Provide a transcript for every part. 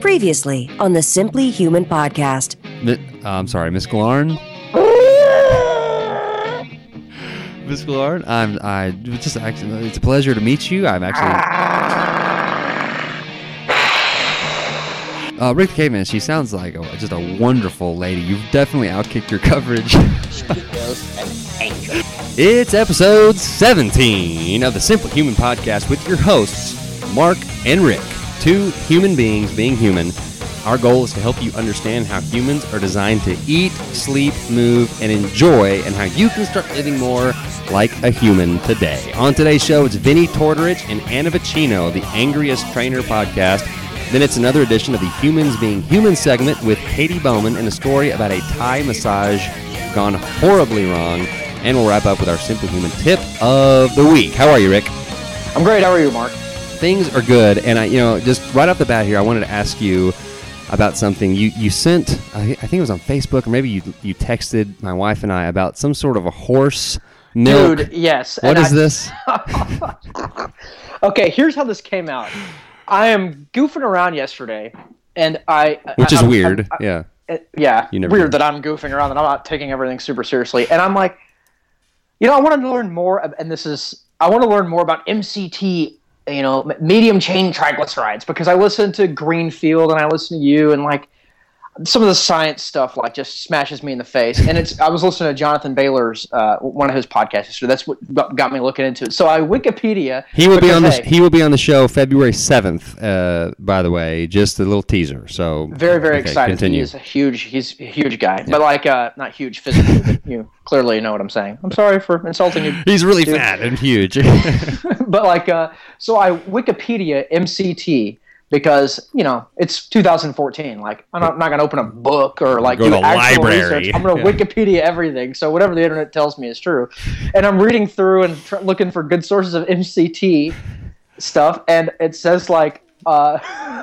Previously on the Simply Human podcast. Mi- uh, I'm sorry, Miss Glarn. Miss Glarn, I'm I it's just actually it's a pleasure to meet you. I'm actually uh, Rick the Caveman. She sounds like a, just a wonderful lady. You've definitely outkicked your coverage. it's episode 17 of the Simply Human podcast with your hosts Mark and Rick, two human beings being human. Our goal is to help you understand how humans are designed to eat, sleep, move, and enjoy, and how you can start living more like a human today. On today's show, it's Vinnie Tortorich and Anna Vocino, the Angriest Trainer podcast. Then it's another edition of the Humans Being Human segment with Katy Bowman and a story about a Thai massage gone horribly wrong. And we'll wrap up with our Simply Human tip of the week. How are you, Rick? I'm great. How are you, Mark? Things are good and i you know just right off the bat here i wanted to ask you about something you you sent i, I think it was on facebook or maybe you you texted my wife and i about some sort of a horse milk Dude, yes. what is I- this Okay, here's how this came out. I am goofing around yesterday, and I. which I- is weird yeah Uh, yeah, weird do. that I'm goofing around and I'm not taking everything super seriously. And I'm like, you know, I want to learn more, and this is, I want to learn more about MCT, you know, medium chain triglycerides, because I listen to Greenfield and I listen to you, and like some of the science stuff, like just smashes me in the face. And it's, I was listening to Jonathan Bailor's, uh, one of his podcasts, so that's what got me looking into it. So I Wikipedia. he will be because, on the hey, he will be on the show february 7th uh by the way just a little teaser so very very okay, excited. continue. He is a huge he's a huge guy, but like uh, not huge physically, but you clearly know what I'm saying. I'm sorry for insulting you, he's really Dude. fat and huge but like uh, so I Wikipedia MCT because you know it's 2014. Like I'm not, not gonna open a book or like Go do to actual library. research. I'm gonna Yeah. Wikipedia everything. So whatever the internet tells me is true, and I'm reading through and tr- looking for good sources of MCT stuff, and it says like uh,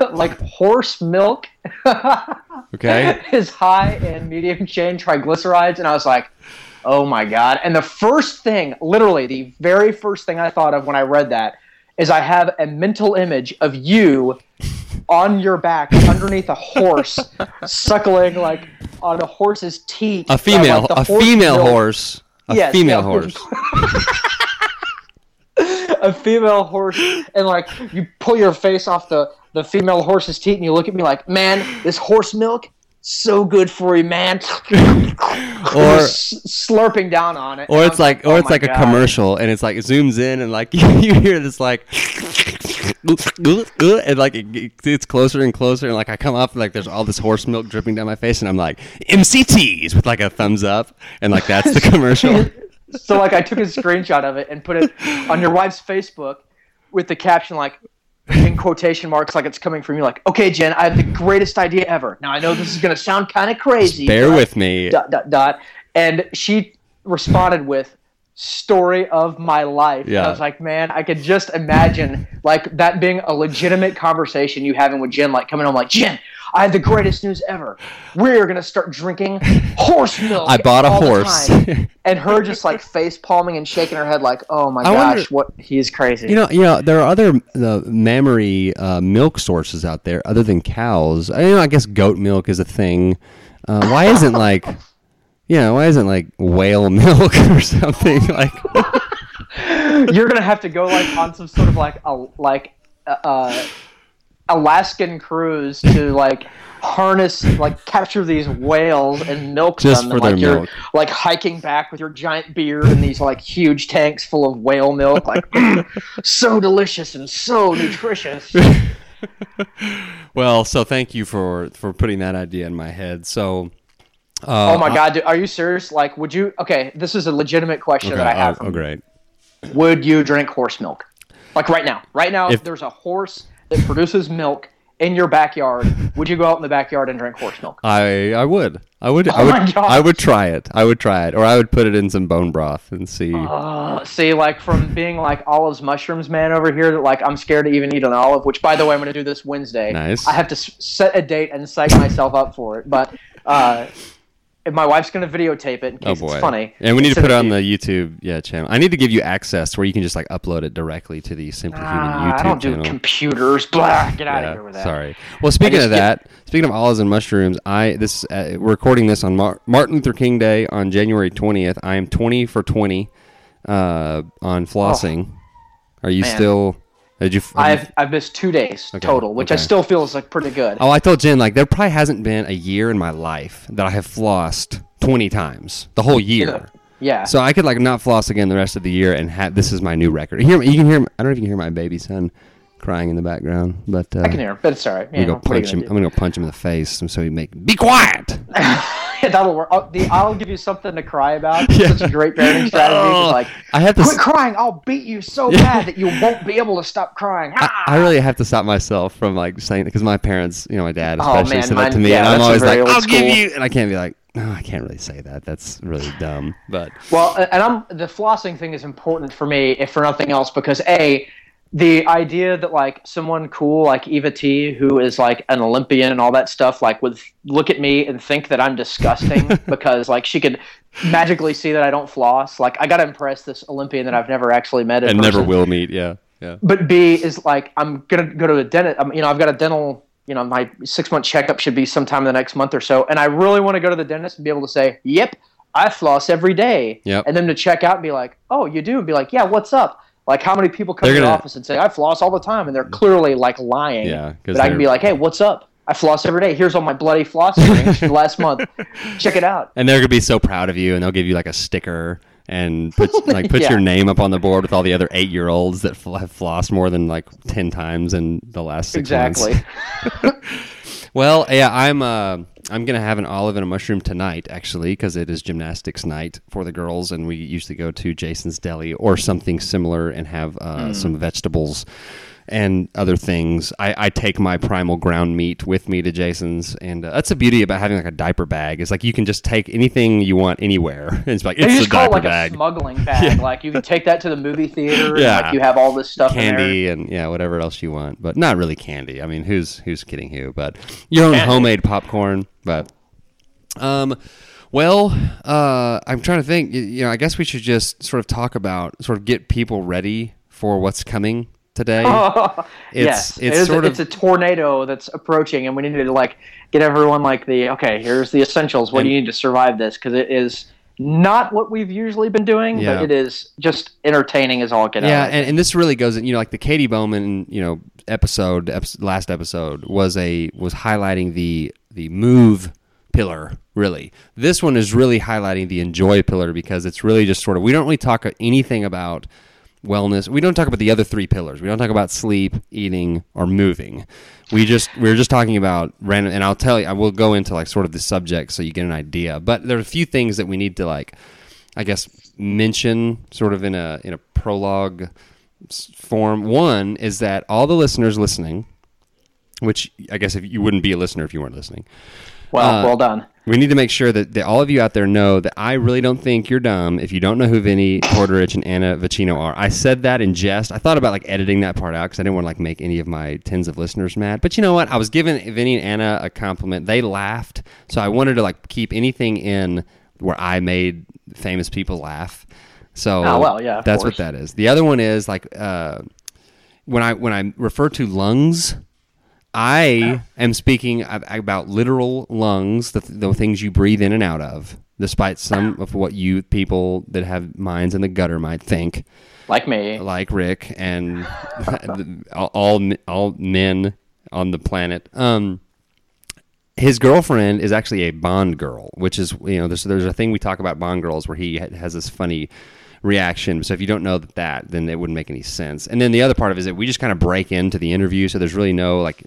like horse milk. okay is high in medium chain triglycerides, and I was like, oh my god. And the first thing, literally, the very first thing I thought of when I read that is I have a mental image of you on your back underneath a horse, suckling like on a horse's teat. a female like, a horse female milk- horse a Yes, female yeah. horse a female horse and like you pull your face off the the female horse's teat and you look at me like man this horse milk so good for you man. Or- slurping down on it. or it's I'm like, or oh it's like a commercial, and it's like it zooms in, and like you hear this like, and like it gets closer and closer, and like I come up, and like there's all this horse milk dripping down my face, and I'm like MCTs with like a thumbs up, and like that's the commercial. so like i took a screenshot of it and put it on your wife's facebook with the caption like in quotation marks like it's coming from you like okay jen i have the greatest idea ever now i know this is going to sound kind of crazy Bear but- with me. dot dot dot and she responded with story of my life And Yeah. i was like man i could just imagine like that being a legitimate conversation you having with jen like coming home like jen i have the greatest news ever we're gonna start drinking horse milk I bought a horse. and her just like face palming and shaking her head like oh my I gosh wonder- what he's crazy You know, you know, there are other uh, mammary uh, milk sources out there other than cows. I, you know, I guess goat milk is a thing. Uh, why isn't like, yeah, why isn't like whale milk or something like? you're gonna have to go like on some sort of like a like uh, Alaskan cruise to like harness like capture these whales and milk Just them for and like you're milk. like hiking back with your giant beard and these like huge tanks full of whale milk like so delicious and so nutritious Well, so thank you for for putting that idea in my head. So, uh, oh my god dude, are you serious like would you okay this is a legitimate question Okay, that i have oh, oh, great. would you drink horse milk Like right now, right now, If- if there's a horse that produces milk in your backyard, would you go out in the backyard and drink horse milk? I I would. I would. I Oh would. my gosh. I would try it. I would try it, or I would put it in some bone broth and see. Uh, see, like from being like Olive's mushrooms man over here, that like I'm scared to even eat an olive. Which, by the way, I'm going to do this Wednesday. Nice. I have to s- set a date and psych myself up for it. But uh, my wife's going to videotape it in oh case boy! it's funny. And we need to put it on the YouTube yeah channel. I need to give you access where you can just like upload it directly to the Simply Human Ah, YouTube I don't do channel. computers. Blah, get out Yeah, of here with that. Sorry. Well, speaking of get- that, speaking of olives and mushrooms, I this uh, we're recording this on Mar- Martin Luther King Day on January twentieth. I am twenty for twenty uh, on flossing. Are you Oh, Man. still? Did you? I've I've missed two days Okay, total, which I still feel is like pretty good. Oh, I told Jen like there probably hasn't been a year in my life that I have flossed twenty times the whole year. Yeah. So I could like not floss again the rest of the year and have this is my new record. You hear you can hear I don't know if you can hear my baby son crying in the background, but uh, I can hear him, but it's all right. I'm gonna go what are you punch him. I'm gonna go punch him in the face, so he make be quiet. That'll work. I'll, the, I'll give you something to cry about. Yeah. Such a great parenting strategy. Oh, like, I have to. quit s- crying. I'll beat you so bad that you won't be able to stop crying. I, I really have to stop myself from like saying because my parents, you know, my dad Oh, especially man, said that to me, yeah, and I'm always like, "I'll give you," and I can't be like, "No, I can't really say that. That's really dumb." But Well, and I'm the flossing thing is important for me, if for nothing else, because a the idea that like someone cool like Eva T, who is like an Olympian and all that stuff, like would look at me and think that I'm disgusting because like she could magically see that I don't floss. Like I gotta impress this Olympian that I've never actually met and never will meet. Yeah, yeah. But B is like I'm gonna go to a dentist. I'm, you know, I've got a dental. You know, my six month checkup should be sometime in the next month or so, and I really want to go to the dentist and be able to say, "Yep, I floss every day." Yep. And then to check out and be like, "Oh, you do?" And be like, "Yeah, what's up?" Like, how many people come to the office and say, "I floss all the time," and they're clearly like lying. Yeah, But I can be like, "Hey, what's up? I floss every day. Here's all my bloody flossing rings from last month. Check it out." And they're gonna be so proud of you, and they'll give you like a sticker and put like put Yeah. your name up on the board with all the other eight year olds that fl- have flossed more than like ten times in the last six months. Exactly. Well, yeah, I'm uh, I'm gonna have an olive and a mushroom tonight, actually, because it is gymnastics night for the girls, and we usually go to Jason's Deli or something similar and have uh, Hmm. some vegetables and other things. I, I take my primal ground meat with me to Jason's, and uh, that's the beauty about having like a diaper bag. Is like you can just take anything you want anywhere. It's like They it's just a call it like bag. a smuggling bag. Like you can take that to the movie theater. Yeah. And, like you have all this stuff in there. candy and yeah whatever else you want but not really candy i mean who's who's kidding who but your own homemade popcorn but um well uh i'm trying to think you know i guess we should just sort of talk about sort of get people ready for what's coming today yes, it's it is, sort it's of a tornado that's approaching, and we need to like get everyone like the okay. Here's the essentials. What do you need to survive this? Because it is not what we've usually been doing, Yeah. but it is just entertaining as all get yeah out. and, and this really goes in you know like the katy bowman you know episode eps- last episode was a was highlighting the the move pillar really this one is really highlighting the enjoy pillar because it's really just sort of we don't really talk anything about wellness. We don't talk about the other three pillars. We don't talk about sleep eating or moving. We just we're just talking about random and i'll tell you i will go into like sort of the subject so you get an idea. But there are a few things that we need to like I guess mention sort of in a in a prologue form. One is that all the listeners listening, which I guess if you wouldn't be a listener if you weren't listening, well, uh, well done. We need to make sure that, that all of you out there know that I really don't think you're dumb if you don't know who Vinnie Tortorich and Anna Vocino are. I said that in jest. I thought about like editing that part out because I didn't want to like make any of my tens of listeners mad. But you know what? I was giving Vinnie and Anna a compliment. They laughed, so I wanted to like keep anything in where I made famous people laugh. So Oh, well, yeah, that's course. what that is. The other one is like uh, when I when I refer to lungs. I am speaking about literal lungs, the, the things you breathe in and out of, despite some of what you people that have minds in the gutter might think, Like me. like Rick and all, all all men on the planet. Um, his girlfriend is actually a Bond girl, which is you know there's there's a thing we talk about Bond girls where he has this funny reaction. So if you don't know that, that then it wouldn't make any sense. And then the other part of it is that we just kind of break into the interview, so there's really no like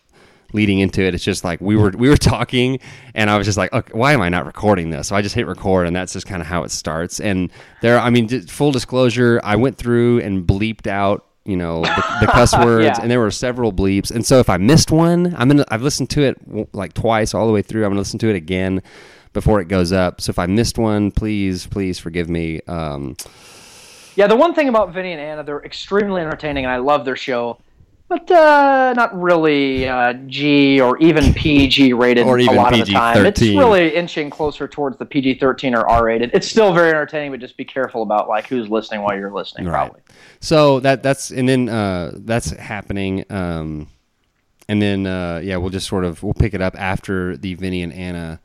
leading into it. It's just like we were we were talking, and I was just like, okay, why am I not recording this? So I just hit record, and that's just kind of how it starts. And there, I mean, full disclosure, I went through and bleeped out you know the, the cuss words, Yeah. and there were several bleeps. And so if I missed one, I'm gonna I've listened to it like twice all the way through. I'm gonna listen to it again before it goes up. So if I missed one, please please forgive me. Um, Yeah, the one thing about Vinnie and Anna, they're extremely entertaining, and I love their show, but uh, not really uh, G or even PG rated Or even a lot of the time. It's PG-13. really inching closer towards the PG thirteen or R rated. It's still very entertaining, but just be careful about like who's listening while you're listening. Right. Probably. So that that's and then uh, that's happening, um, and then uh, yeah, we'll just sort of we'll pick it up after the Vinnie and Anna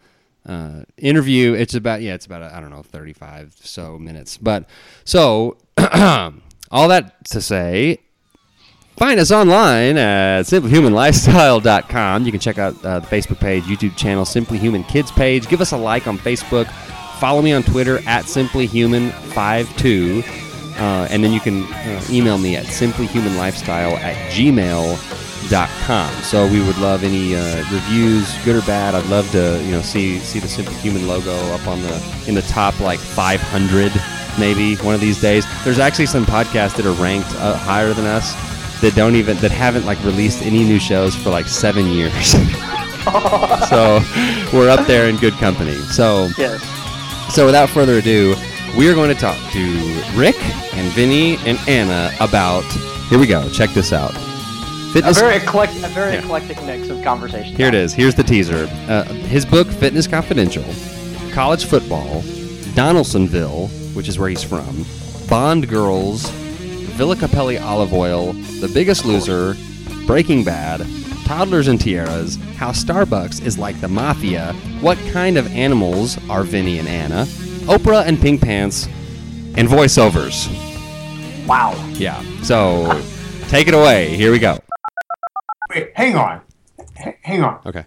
uh, interview. It's about yeah, it's about I don't know thirty five so minutes. But so all that to say. Find us online at simplyhumanlifestyle.com. You can check out uh, the Facebook page, YouTube channel, Simply Human Kids page. Give us a like on Facebook. Follow me on Twitter at simplyhuman52. Uh, and then you can uh, email me at simplyhumanlifestyle at gmail.com. So we would love any uh, reviews, good or bad. I'd love to, you know, see see the Simply Human logo up on the in the top like 500 maybe one of these days. There's actually some podcasts that are ranked uh, higher than us that don't even that haven't like released any new shows for like seven years. so we're up there in good company. So Yes. so without further ado, we are going to talk to Rick and Vinnie and Anna about. Here we go. Check this out. A very eclectic, a very Yeah. eclectic mix of conversation. Here it is. Here's the teaser. Uh, his book, Fitness Confidential, college football, Donaldsonville, which is where he's from, Bond Girls, Villa Capelli Olive Oil, The Biggest Loser, Breaking Bad, Toddlers and Tiaras, How Starbucks is like the Mafia, What Kind of Animals Are Vinnie and Anna, Oprah and Pink Pants, and voiceovers. Wow. Yeah. So take it away. Here we go. Wait, hang on. H- hang on. Okay.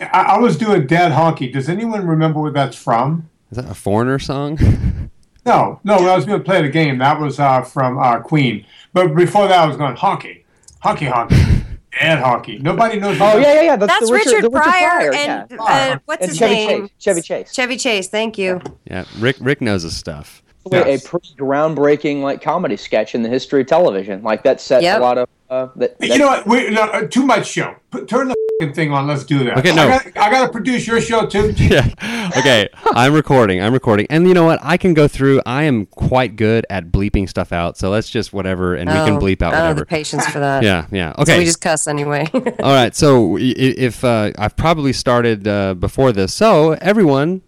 I, I was doing Dead Honky. Does anyone remember where that's from? Is that a foreigner song? No, no. When I was going to play the game, that was uh, from uh, Queen. But before that, I was going honky, honky, honky, and Honky. Nobody knows. Oh yeah, yeah, yeah. That's, That's the Richard, Richard, the Richard Pryor, yeah. and uh, what's And his Chevy name? Chase. Chevy Chase. Chevy Chase. Thank you. yeah. Rick Rick knows his stuff. Yes. a pretty groundbreaking like comedy sketch in the history of television. Like that set Yep. a lot of uh, that. You know what? We, no, uh, too much show. Put, turn the fing thing on. Let's do that. Okay, no. I got, I got to produce your show too. yeah. Okay. I'm recording. I'm recording. And you know what? I can go through. I am quite good at bleeping stuff out. So let's just whatever, and we can Oh, bleep out I don't have whatever. the patience for that. Yeah. Yeah. So Okay. we just cuss anyway. All right. So i- i- if uh, I've probably started uh, before this, so everyone.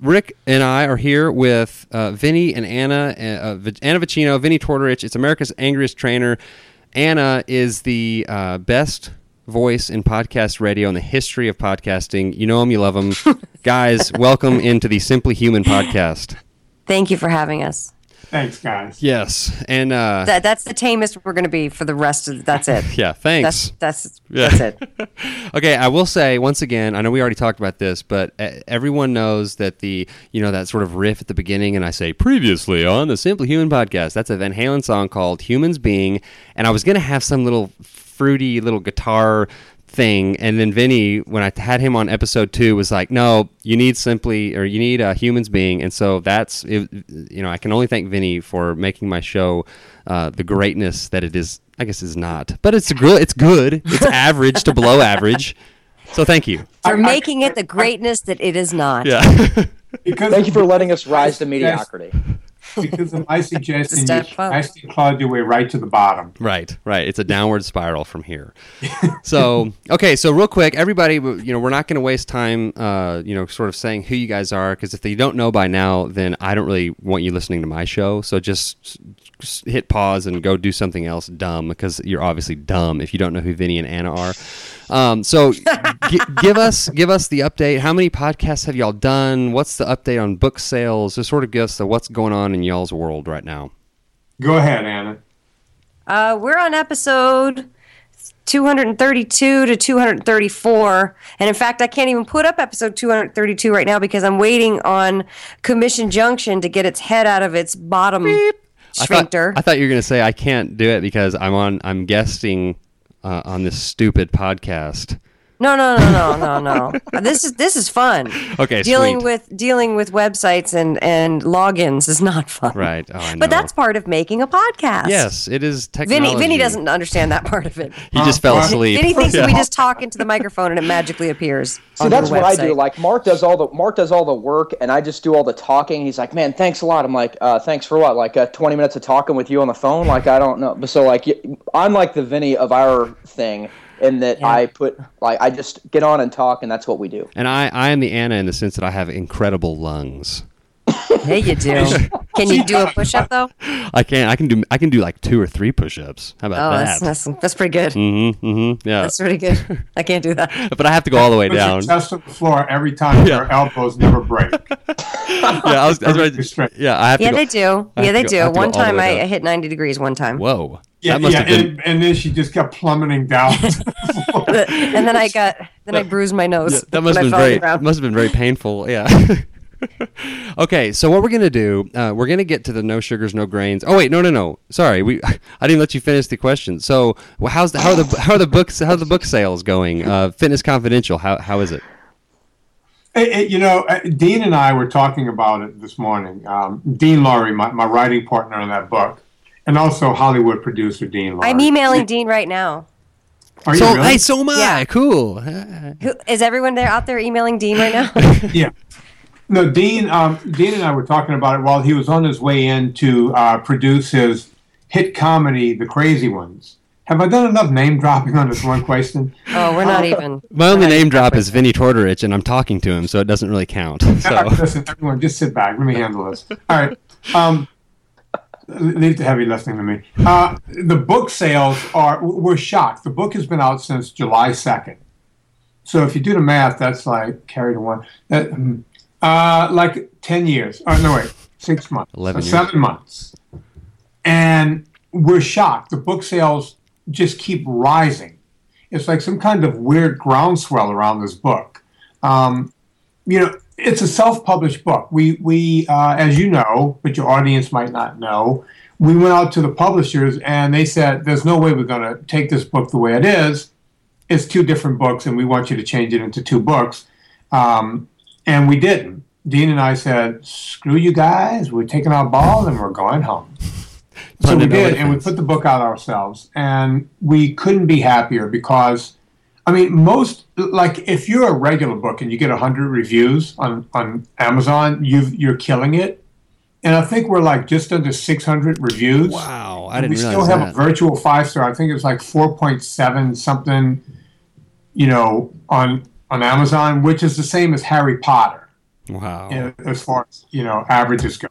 Rick and I are here with uh, Vinnie and Anna, uh, V- Anna Vocino, Vinnie Tortorich. It's America's Angriest Trainer. Anna is the uh, best voice in podcast radio in the history of podcasting. You know him, you love him. Guys, welcome into the Simply Human podcast. Thank you for having us. Thanks, guys. Yes. And uh, That that's the tamest we're going to be for the rest of. That's it. yeah, thanks. That's that's Yeah. that's it. okay, I will say once again, I know we already talked about this, but uh, everyone knows that the you know that sort of riff at the beginning, and I say previously on the Simply Human podcast. That's a Van Halen song called "Humans Being," and I was gonna have some little fruity little guitar thing, and then Vinnie, when I had him on episode two, was like, "No, you need simply or you need a humans being," and so that's it, you know I can only thank Vinnie for making my show uh, the greatness that it is. I guess is not, but it's good. It's good. It's average to below average. So thank you. For making it the greatness that it is not. Yeah. Because Thank you for letting us rise to mediocrity. Because of my suggestion, you Step should up. nicely clawed your way right to the bottom. right. Right. It's a downward spiral from here. So okay. So real quick, everybody, you know, we're not going to waste time, uh, you know, sort of saying who you guys are, because if they don't know by now, then I don't really want you listening to my show. So just, just hit pause and go do something else dumb, because you're obviously dumb if you don't know who Vinnie and Anna are. Um, so gi- give us give us the update. How many podcasts have y'all done? What's the update on book sales? Just sort of give us the what's going on in y'all's world right now. Go ahead, Anna. Uh, we're on episode 232 to 234. And in fact, I can't even put up episode 232 right now because I'm waiting on Commission Junction to get its head out of its bottom I thought. I thought you were going to say I can't do it because I'm on I'm guesting uh, on this stupid podcast. No, no, no, no, no, no. this is this is fun. Okay, dealing sweet. with dealing with websites and and logins is not fun. Right. Oh, I know. But that's part of making a podcast. yes, it is technology. Vinnie, Vinnie doesn't understand that part of it. He just fell Uh, asleep. Vinnie thinks Yeah. that we just talk into the microphone and it magically appears. See, that's what I do. Like Mark does all the Mark does all the work, and I just do all the talking. He's like, "Man, thanks a lot." I'm like, uh, "Thanks for what? Like uh, 20 minutes of talking with you on the phone? Like I don't know." But so like, y- I'm like the Vinnie of our thing, in that I put like I just get on and talk, and that's what we do. And I, I am the Anna in the sense that I have incredible lungs. Hey, you do. Can you do a push up though? I can I can do I can do like two or three push-ups. How Oh, about that's, that? that's that's pretty good. Mm-hmm, mm-hmm, yeah. That's pretty good. I can't do that. but I have to go all the way Puts your down. chest on the floor every time Yeah. your elbows never break. yeah, I was, I was Perfectly ready- straight. yeah, I have to Yeah, go. they do. I Yeah, they go- do. have to go One time I. I hit 90 degrees one time. Whoa. Yeah, that must yeah, have been and, and then she just kept plummeting down. and then I got then I bruised my nose. Yeah, that must have been I very must have been very painful. Yeah. okay, so what we're gonna do? Uh, we're gonna get to the no sugars, no grains. Oh wait, no, no, no. Sorry, we I didn't let you finish the question. So, well, how's the how are the how are the books how are the book sales going? Uh, Fitness Confidential. How how is it? It- it- you know, uh, Dean and I were talking about it this morning. Um, Dean Lorey, my, my writing partner on that book, and also Hollywood producer Dean Lorey. I'm emailing Dean right now. Are you really? hey, so am I. Yeah. Cool. Who, is everyone there out there emailing Dean right now? Yeah. No, Dean. Um, Dean and I were talking about it while he was on his way in to uh, produce his hit comedy, The Crazy Ones. Have I done enough name dropping on this one question? oh, we're not even. My only name drop is Vinnie Tortorich, and I'm talking to him, so it doesn't really count. So Listen, everyone, just sit back. Let me handle this. All right. Um, leave the heavy lifting to me. Uh, the book sales are, we're shocked. The book has been out since July 2nd. So if you do the math, that's like carry the one. That, mm, uh, like 10 years. Oh, no, wait. Six months. 11 years. Seven months. And we're shocked. The book sales just keep rising. It's like some kind of weird groundswell around this book. Um, you know, it's a self-published book. We we uh, as you know, but your audience might not know. We went out to the publishers and they said, "There's no way we're going to take this book the way it is. It's two different books, and we want you to change it into two books." Um, and we didn't. Dean and I said, "Screw you guys. We're taking our ball and we're going home." so we did, and we put the book out ourselves, and we couldn't be happier because, I mean, most like if you're a regular book and you get hundred reviews on on Amazon, you you're killing it, and I think we're like just under six hundred reviews. wow, I didn't we still have that. a virtual five star. I think it was like four point seven something, you know, on on Amazon, which is the same as Harry Potter wow. you know, as far as you know averages go.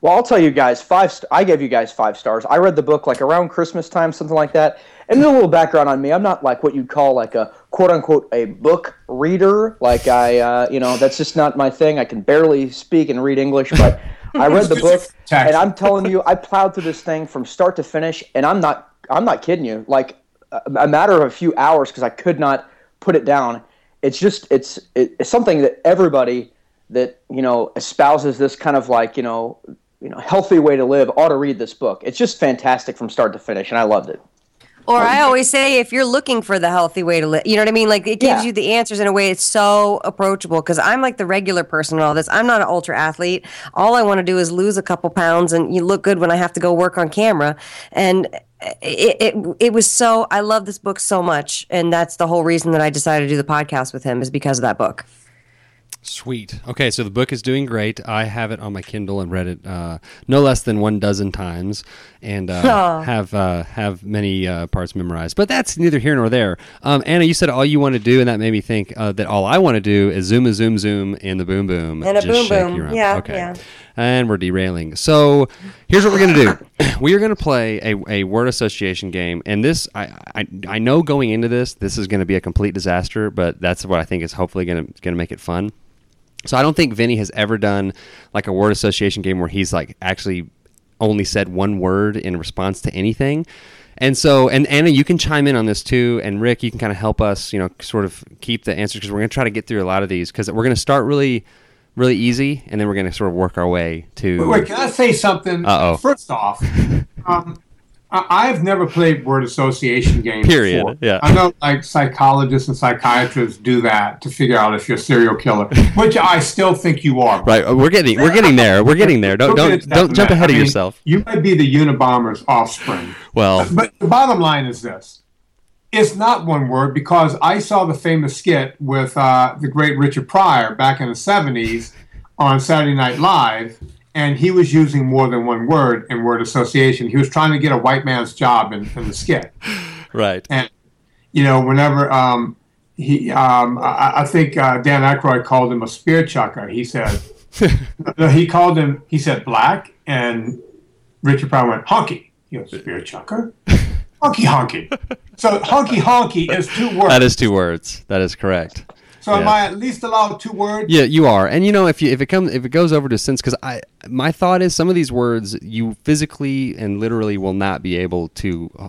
Well, I'll tell you guys, five. St- I gave you guys five stars. I read the book like around Christmas time, something like that. And then a little background on me: I'm not like what you'd call like a quote unquote a book reader. Like I, uh, you know, that's just not my thing. I can barely speak and read English, but I read the book, and I'm telling you, I plowed through this thing from start to finish, and I'm not, I'm not kidding you. Like a, a matter of a few hours because I could not put it down. It's just, it's, it, it's something that everybody that you know espouses this kind of like you know you know healthy way to live ought to read this book. It's just fantastic from start to finish, and I loved it. Or I always say, if you're looking for the healthy way to live, you know what I mean? Like it gives Yeah. you the answers in a way it's so approachable. Because I'm like the regular person in all this. I'm not an ultra athlete. All I want to do is lose a couple pounds and you look good when I have to go work on camera. And it, it it was so. I love this book so much, and that's the whole reason that I decided to do the podcast with him is because of that book. Sweet. Okay, so the book is doing great. I have it on my Kindle and read it uh, no less than one dozen times, and uh, Aw. have uh, have many uh, parts memorized. But that's neither here nor there. Um, Anna, you said all you want to do, and that made me think uh, that all I want to do is zoom a zoom zoom in the boom boom And a Just boom boom. Yeah, Okay. yeah. And we're derailing. So here's what we're gonna do. we are gonna play a, a word association game, and this I, I I know going into this this is gonna be a complete disaster, but that's what I think is hopefully gonna gonna make it fun. So I don't think Vinnie has ever done like a word association game where he's like actually only said one word in response to anything. And so, and Anna, you can chime in on this too, and Rick, you can kind of help us, you know, sort of keep the answers because we're going to try to get through a lot of these because we're going to start really, really easy, and then we're going to sort of work our way to. Wait, wait, can I say something? Uh-oh. First off, um, I've never played word association games. Period, before. yeah. I know like psychologists and psychiatrists do that to figure out if you're a serial killer, which I still think you are. Right, uh, we're getting we're getting there. We're getting there. Don't don't don't jump ahead I of mean, yourself. You might be the Unabomber's offspring. Well, But the bottom line is this. It's not one word because I saw the famous skit with uh, the great Richard Pryor back in the 70s on Saturday Night Live, and he was using more than one word in word association. He was trying to get a white man's job in, in the skit. right. And, you know, whenever um, he, um, I, I think uh, Dan Aykroyd called him a spear chucker, he said, he called him, he said black, and Richard Pryor went, honky. You know, spear chucker? honky honky. So honky honky is two words. That is two words. That is correct. So am. I at least allowed two words? Yeah, you are. And you know, if you if it comes if it goes over to sense, because I my thought is some of these words you physically and literally will not be able to uh,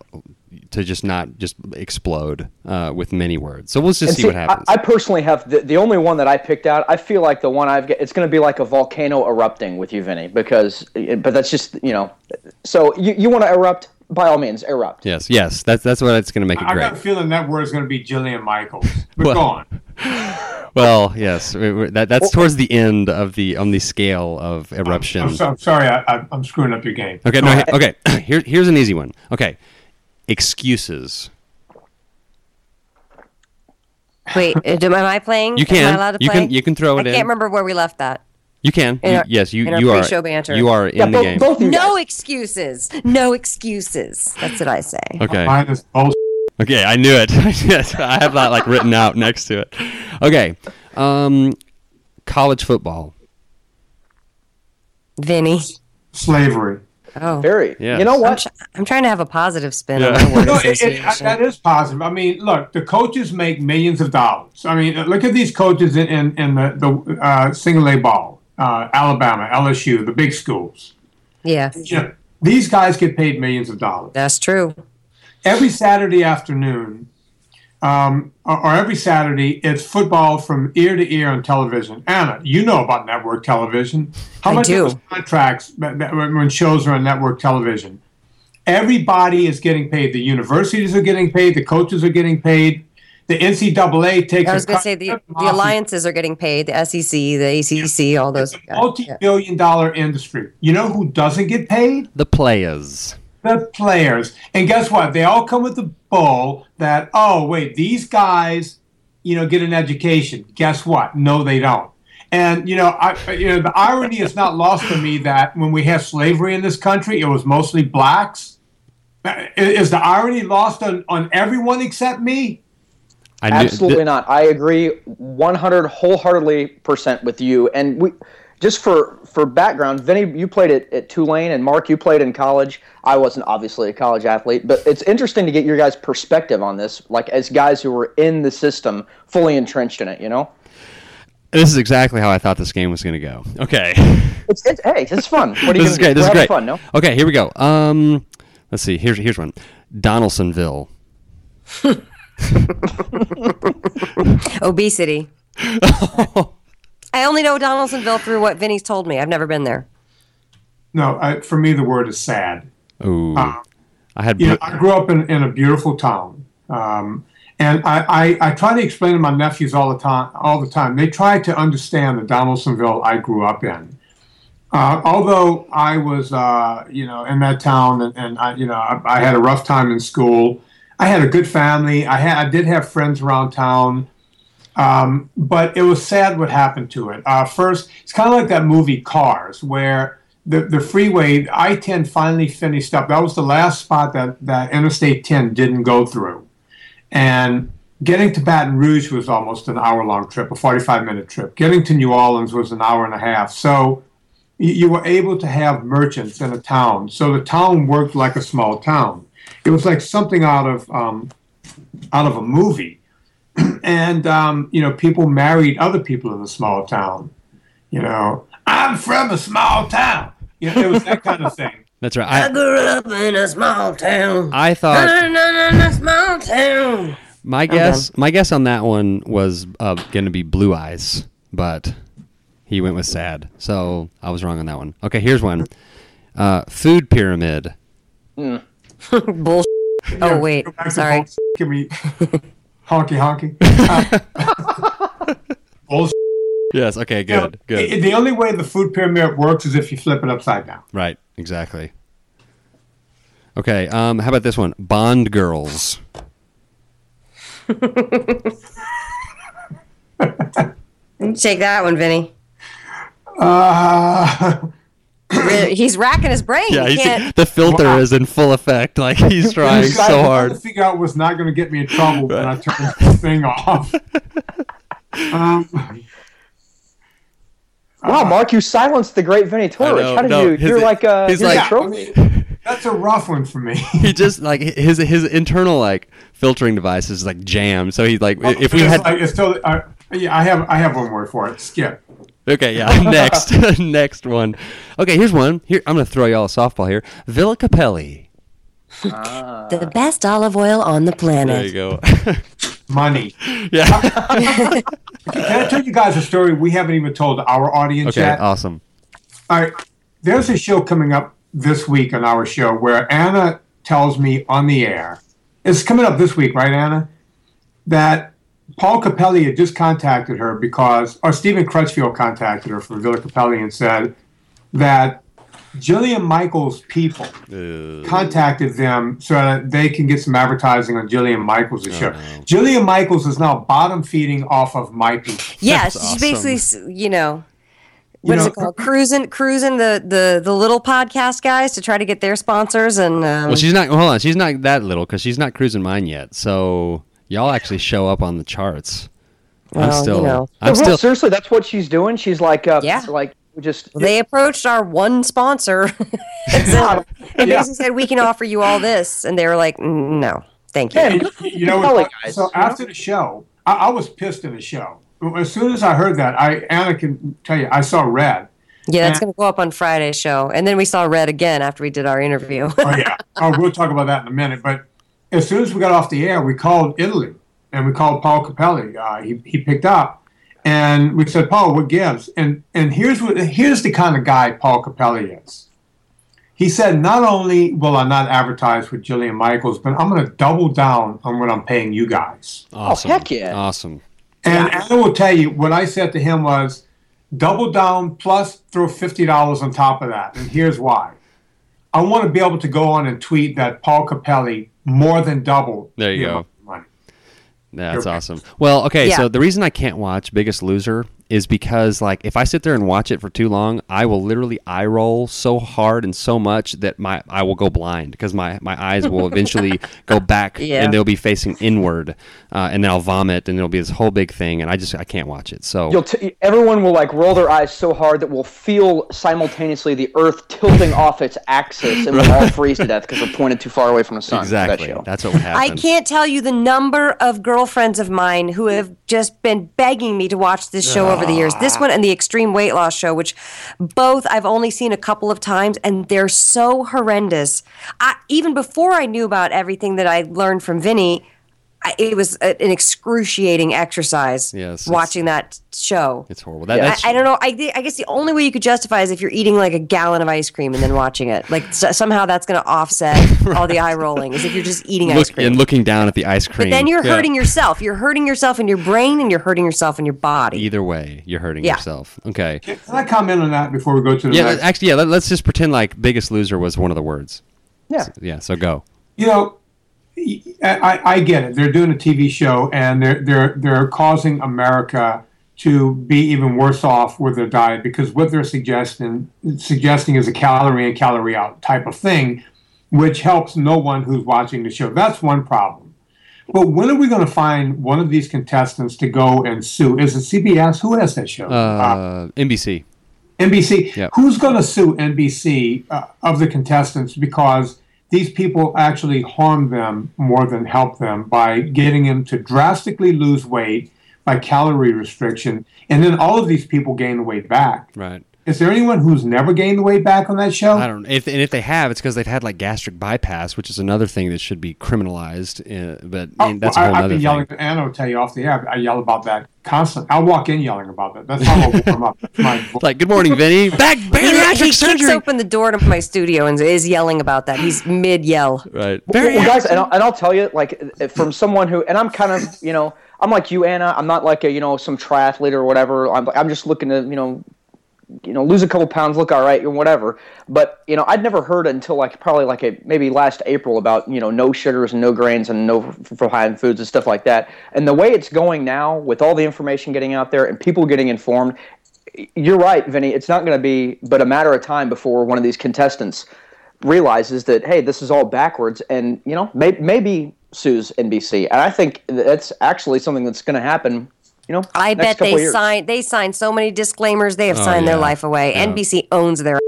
to just not just explode uh, with many words. So we'll just And see, what happens. I, I personally have the, the only one that I picked out. I feel like the one I've got, it's going to be like a volcano erupting with you, Vinnie, because, but that's just, you know, so you, you want to erupt, by all means, erupt. yes, yes, that's that's what it's going to make it I great. got a feeling that word is going to be Jillian Michaels. But Well- go on. Well, yes, we- we- that, that's towards the end of the on the scale of eruption. I'm, so, I'm sorry, I, I, I'm screwing up your game. Okay, Go no, ahead. okay. Here, here's an easy one. Okay, excuses. Wait, uh, am I playing? You can. Am I allowed to You play? can- you can throw it I in. I can't remember where we left that. You can. In You- our- yes, you you are. pre-show banter. You are in Yeah, the both, game. both No guys. excuses. No excuses. That's what I say. Okay. Mine is bullshit. Okay, I knew it. yes, I have that like written out next to it. Okay, um, college football. Vinnie. slavery. Oh. Very. Yes. You know I'm, what? tr- I'm trying to have a positive spin on Yeah. my word No, it, it, association. that is positive. I mean, look, the coaches make millions of dollars. I mean, look at these coaches in, in, in the, the uh, single A ball, uh, Alabama, LSU, the big schools. yeah, You know, these guys get paid millions of dollars. that's true. Every Saturday afternoon, um, or, or every Saturday, it's football from ear to ear on television. Anna, you know about network television. How I much do. contracts that- that- when when shows are on network television? Everybody is getting paid. The universities are getting paid. The coaches are getting paid. The NCAA takes. I was going to say the, the alliances are getting paid. The SEC, the ACC, all those. It's a multi-billion dollar industry. You know who doesn't get paid? The players. the players. And guess what? They all come with the bull that, oh, wait, these guys, you know, get an education. Guess what? No, they don't. And you know, I, you know, the irony is not lost to me that when we have slavery in this country, it was mostly blacks. Is the irony lost on, on everyone except me? I knew, Absolutely th- not. I agree 100 wholeheartedly percent with you. And we just for for background, Vinnie, you played at, at Tulane, and Mark, you played in college. I wasn't obviously a college athlete, but it's interesting to get your guys' perspective on this, like as guys who were in the system, fully entrenched in it. You know, This is exactly how I thought this game was going to go. Okay. it's, it's hey, it's fun. What are you this is great. do? This is We're having great. Fun, no? Okay, here we go. Um, let's see. Here's here's one. Donaldsonville. Obesity. I only know Donaldsonville through what Vinnie's told me. I've never been there. No, I, for me, the word is sad. Ooh. I had. you know, I grew up in, in a beautiful town, um, and I, I, I try to explain to my nephews all the time. All the time, they try to understand the Donaldsonville I grew up in. Uh, although I was, uh, you know, in that town, and, and I, you know, I, I had a rough time in school. I had a good family. I had, I did have friends around town, um, but it was sad what happened to it. Uh, first, it's kind of like that movie Cars, where the, the freeway I-10 finally finished up. That was the last spot that, that Interstate 10 didn't go through. And getting to Baton Rouge was almost an hour-long trip, a 45-minute trip. Getting to New Orleans was an hour and a half. So you were able to have merchants in a town. So the town worked like a small town. It was like something out of um, out of a movie. and um, you know, people married other people in the small town. You know, I'm from a small town. You know, it was that kind of thing. That's right. I, grew up in a small town. I thought in a small town. my guess my guess on that one was uh, going to be Blue Eyes, but he went with Sad, so I was wrong on that one. Okay, here's one. Uh, food pyramid. Bullshit. Yeah, Oh wait, go back to sorry. bullshit. Give me honky honky. Uh, bullshit. Yes. Okay. You know, Good. Good. The only way the food pyramid works is if you flip it upside down. Right. Exactly. Okay. Um. How about this one? Bond girls. You Take that one, Vinnie. Uh, Really, He's racking his brain. Yeah. he He's, can't. the filter Wow. is in full effect. Like he's trying so was trying hard. to figure out what's not going to get me in trouble when I turn the thing off. Um, Wow, Mark, you silenced the great Vinnie Torres. How did no, you? his- You're like uh, he's you're like- a yeah, I mean, that's a rough one for me. He just like his his internal like filtering device is like jammed. So he's like, if we had like, it's totally, uh, yeah, I have I have one word for it. Skip. Okay, yeah. Next, next one. Okay, here's one. Here, I'm gonna throw y'all a softball here. Villa Capelli. the best olive oil on the planet. There you go. Money. yeah. Can I tell you guys a story we haven't even told our audience Okay, yet? awesome. All right. There's a show coming up this week on our show where Anna tells me on the air. It's coming up this week, right, Anna? That Paul Capelli had just contacted her because, or Stephen Crutchfield contacted her from Villa Capelli and said that Jillian Michaels' people contacted them so that they can get some advertising on Jillian Michaels' show. Jillian Michaels is now bottom feeding off of my people. Yes, That's she's basically, you know, what You is know- it called? Cruising, cruising the, the the little podcast guys to try to get their sponsors and. Um, Well, she's not. Hold on, she's not that little because she's not cruising mine yet. So y'all actually show up on the charts. I'm Well, you still. know. I'm No, still. seriously, that's what she's doing. She's like, uh, Yeah. like just they approached our one sponsor and, said, and Yeah. basically said, "We can offer you all this," and they were like, "Mm, "No, thank you." Yeah. you, you know, Kelly what, guys, so you know? after the show, I, I was pissed in the show. As soon as I heard that, I Anna can tell you, I saw red. Yeah, that's going to go up on Friday's show, and then we saw Red again after we did our interview. Oh yeah, oh, we'll talk about that in a minute. But as soon as we got off the air, we called Italy and we called Paul Capelli. Uh, he he picked up, and we said, Paul, what gives? And and here's what here's the kind of guy Paul Capelli is. He said, not only will I not advertise with Jillian Michaels, but I'm going to double down on what I'm paying you guys. awesome. heck yeah. Awesome. And I will tell you, what I said to him was, double down plus throw fifty dollars on top of that. And here's why: I want to be able to go on and tweet that Paul Capelli more than double. There you the go. money. Yeah, that's Okay. awesome. Well, okay, Yeah. so the reason I can't watch Biggest Loser is because like if I sit there and watch it for too long, I will literally eye roll so hard and so much that my I will go blind because my my eyes will eventually go back Yeah. and they'll be facing inward, uh, and then I'll vomit and it'll be this whole big thing, and I just I can't watch it. So You'll t- everyone will like roll their eyes so hard that we'll feel simultaneously the Earth tilting off its axis, and we'll all freeze to death because we're pointed too far away from the sun. for that exactly, that's what would happen. I can't tell you the number of girlfriends of mine who have just been begging me to watch this show over the years. This one and the Extreme Weight Loss show, which both I've only seen a couple of times, and they're so horrendous. I, even before I knew about everything that I learned from Vinnie, it was an excruciating exercise Yes, watching that show. It's horrible. That, Yeah. I, I don't know. I, I guess the only way you could justify is if you're eating like a gallon of ice cream and then watching it. Like s somehow that's going to offset all the eye rolling, as if you're just eating ice cream. and looking down at the ice cream. But then you're Yeah. hurting yourself. You're hurting yourself in your brain and you're hurting yourself in your body. Either way, you're hurting Yeah. yourself. Okay. Can I comment on that before we go to the Yeah, next? actually, yeah. Let, us just pretend like Biggest Loser was one of the words. Yeah. Yeah. So go. you know, I, I get it. They're doing a TV show and they're they're they're causing America to be even worse off with their diet because what they're suggesting suggesting is a calorie in calorie out type of thing, which helps no one who's watching the show. That's one problem. But when are we going to find one of these contestants to go and sue? Is it CBS? Who has that show? Uh, NBC. NBC. Yep. Who's going to sue NBC uh, of the contestants because these people actually harm them more than help them by getting them to drastically lose weight by calorie restriction, and then all of these people gain the weight back. Right. Is there anyone who's never gained the weight back on that show? I don't. Know. If and if they have, it's because they've had like gastric bypass, which is another thing that should be criminalized. Uh, but I mean, that's a Oh, I, whole I've other been thing. yelling. Anna will tell you off the air. I yell about that constantly. I'll walk in yelling about that. That's how I warm up. My Like, good morning, Vinny. Back He, he bariatric kicks open the door to my studio and is yelling about that. He's mid yell. Right. Well, Bariatric. guys, and I'll, and I'll tell you, like, uh, from someone who, and I'm kind of, you know, I'm like you, Anna. I'm not like a, you know, some triathlete or whatever. I'm, I'm just looking to, you know, you know, lose a couple pounds, look all right, or whatever. But you know, I'd never heard until like probably like a maybe last April about you know no sugars and no grains and no refined foods and stuff like that. And the way it's going now, with all the information getting out there and people getting informed, you're right, Vinnie. It's not going to be but a matter of time before one of these contestants realizes that hey, this is all backwards, and you know may, maybe sues NBC. And I think that's actually something that's going to happen. You know, I bet they years. sign they signed so many disclaimers. They have Oh, signed their life away. Yeah. NBC owns their.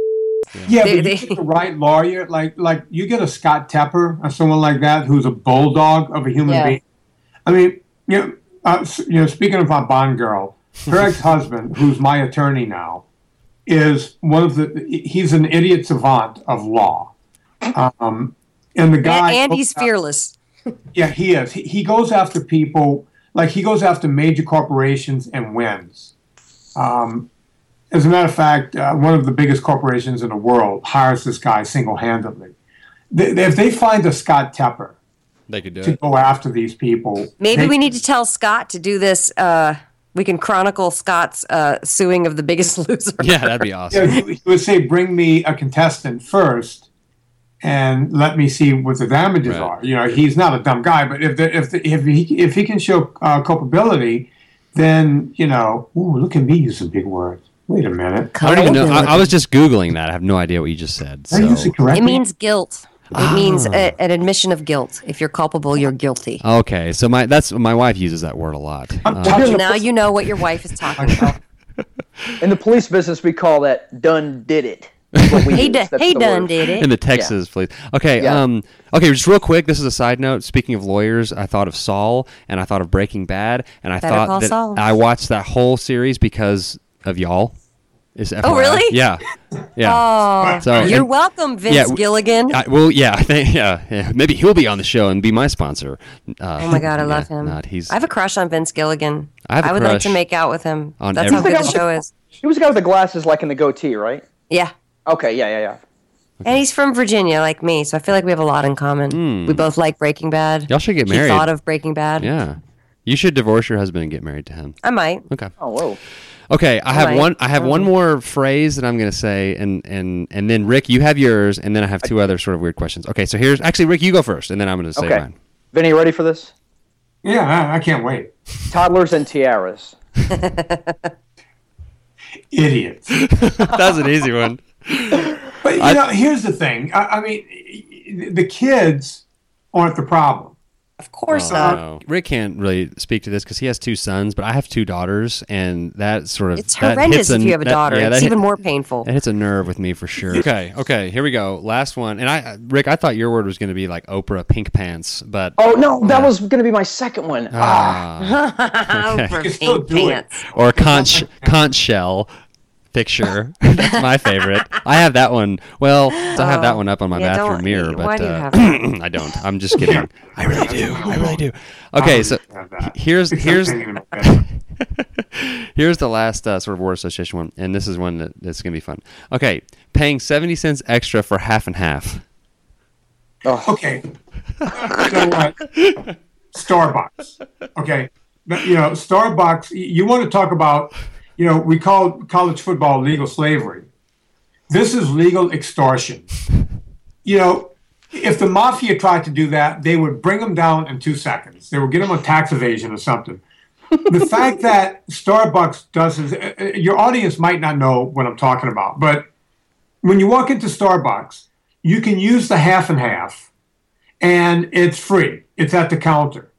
Yeah, They- but they- you get the right lawyer, like like you get a Scott Tepper or someone like that who's a bulldog of a human Yeah. being. I mean, you know, uh, you know, speaking of our Bond girl, her ex-husband, who's my attorney now, is one of the. He's an idiot savant of law, um, and the guy. and he's fearless. Yeah, he is. He, he goes after people like he goes after major corporations and wins. Um, as a matter of fact, uh, one of the biggest corporations in the world hires this guy single-handedly. They, they- if they find a Scott Tepper They could do to it. go after these people, Maybe they- we need to tell Scott to do this. Uh, we can chronicle Scott's uh, suing of the Biggest Loser. Yeah, that'd be awesome. he, he would say, "Bring me a contestant first, and let me see what the damages Right. are." You know, he's not a dumb guy, but if the, if the, if he if he can show uh, culpability, then you know, ooh, look at me using big words. Wait a minute, I don't even know. I, I was just googling that. I have no idea what you just said. Did I use So. it? It means guilt. It means Ah. a, an admission of guilt. If you're culpable, you're guilty. Okay, so my that's my wife uses that word a lot. Uh, Touching now you know what your wife is talking about. In the police business, we call that "done did it." That's what we He, d- he done word. did it. in the Texas, please. Okay, Yeah. um, okay, just real quick. This is a side note. Speaking of lawyers, I thought of Saul and I thought of Breaking Bad, and I Better thought Call that Saul. I watched that whole series because of y'all. Is FYI. Oh, really? Yeah, yeah. Oh, So- you're and- welcome, Vince Yeah, Gilligan. I, well, yeah, I think, yeah, yeah. Maybe he'll be on the show and be my sponsor. Uh, oh my God, I yeah, love him. Not he's. I have a crush on Vince Gilligan. I have a would like to make out with him. on That's how every- good the show is. He was the guy with the glasses, like in the goatee, right? Yeah. Okay, yeah, yeah, yeah. And he's from Virginia, like me, so I feel like we have a lot in common. We both like Breaking Bad. Y'all should get married. He thought of Breaking Bad. yeah, you should divorce your husband and get married to him. I might. Okay. Oh, whoa. Okay, I have Right. one. I have one Mhm. more phrase that I'm going to say, and and and then Rick, you have yours, and then I have two other sort of weird questions. Okay, so here's actually Rick, you go first, and then I'm going to say Okay. mine. Vinnie, you ready for this? Yeah, I, I can't wait. Toddlers and tiaras. Idiots. That's an easy one. But you know, here's the thing. I, I mean, the kids aren't the problem. Of course Oh, not. no. Rick can't really speak to this because he has two sons, but I have two daughters, and that sort of It's that horrendous hits if you have a that- daughter. yeah, that it's hit- even more painful. It hits a nerve with me for sure. Okay, okay, here we go. Last one, and I, Rick, I thought your word was going to be like Oprah pink pants, but Oh no, that was going to be my second one. Ah, ah, For You pink pants. or conch conch shell picture. That's my favorite. I have that one. Well, I have that one up on my Yeah, bathroom don't- mirror, why but do you uh, have that? I don't. I'm just kidding. I really do. I really do. Okay, so Have here's here's thinking about that. here's the last uh, sort of word association one, and this is one that, that's gonna be fun. Okay, paying seventy cents extra for half and half. Okay. you know what? Starbucks. Okay. But, You know, Starbucks, y- you want to talk about, you know, we call college football legal slavery. This is legal extortion. You know, if the mafia tried to do that, they would bring them down in two seconds. They would get them on tax evasion or something. the fact that Starbucks does is, uh, uh, your audience might not know what I'm talking about, but when you walk into Starbucks, you can use the half and half and it's free. It's at the counter.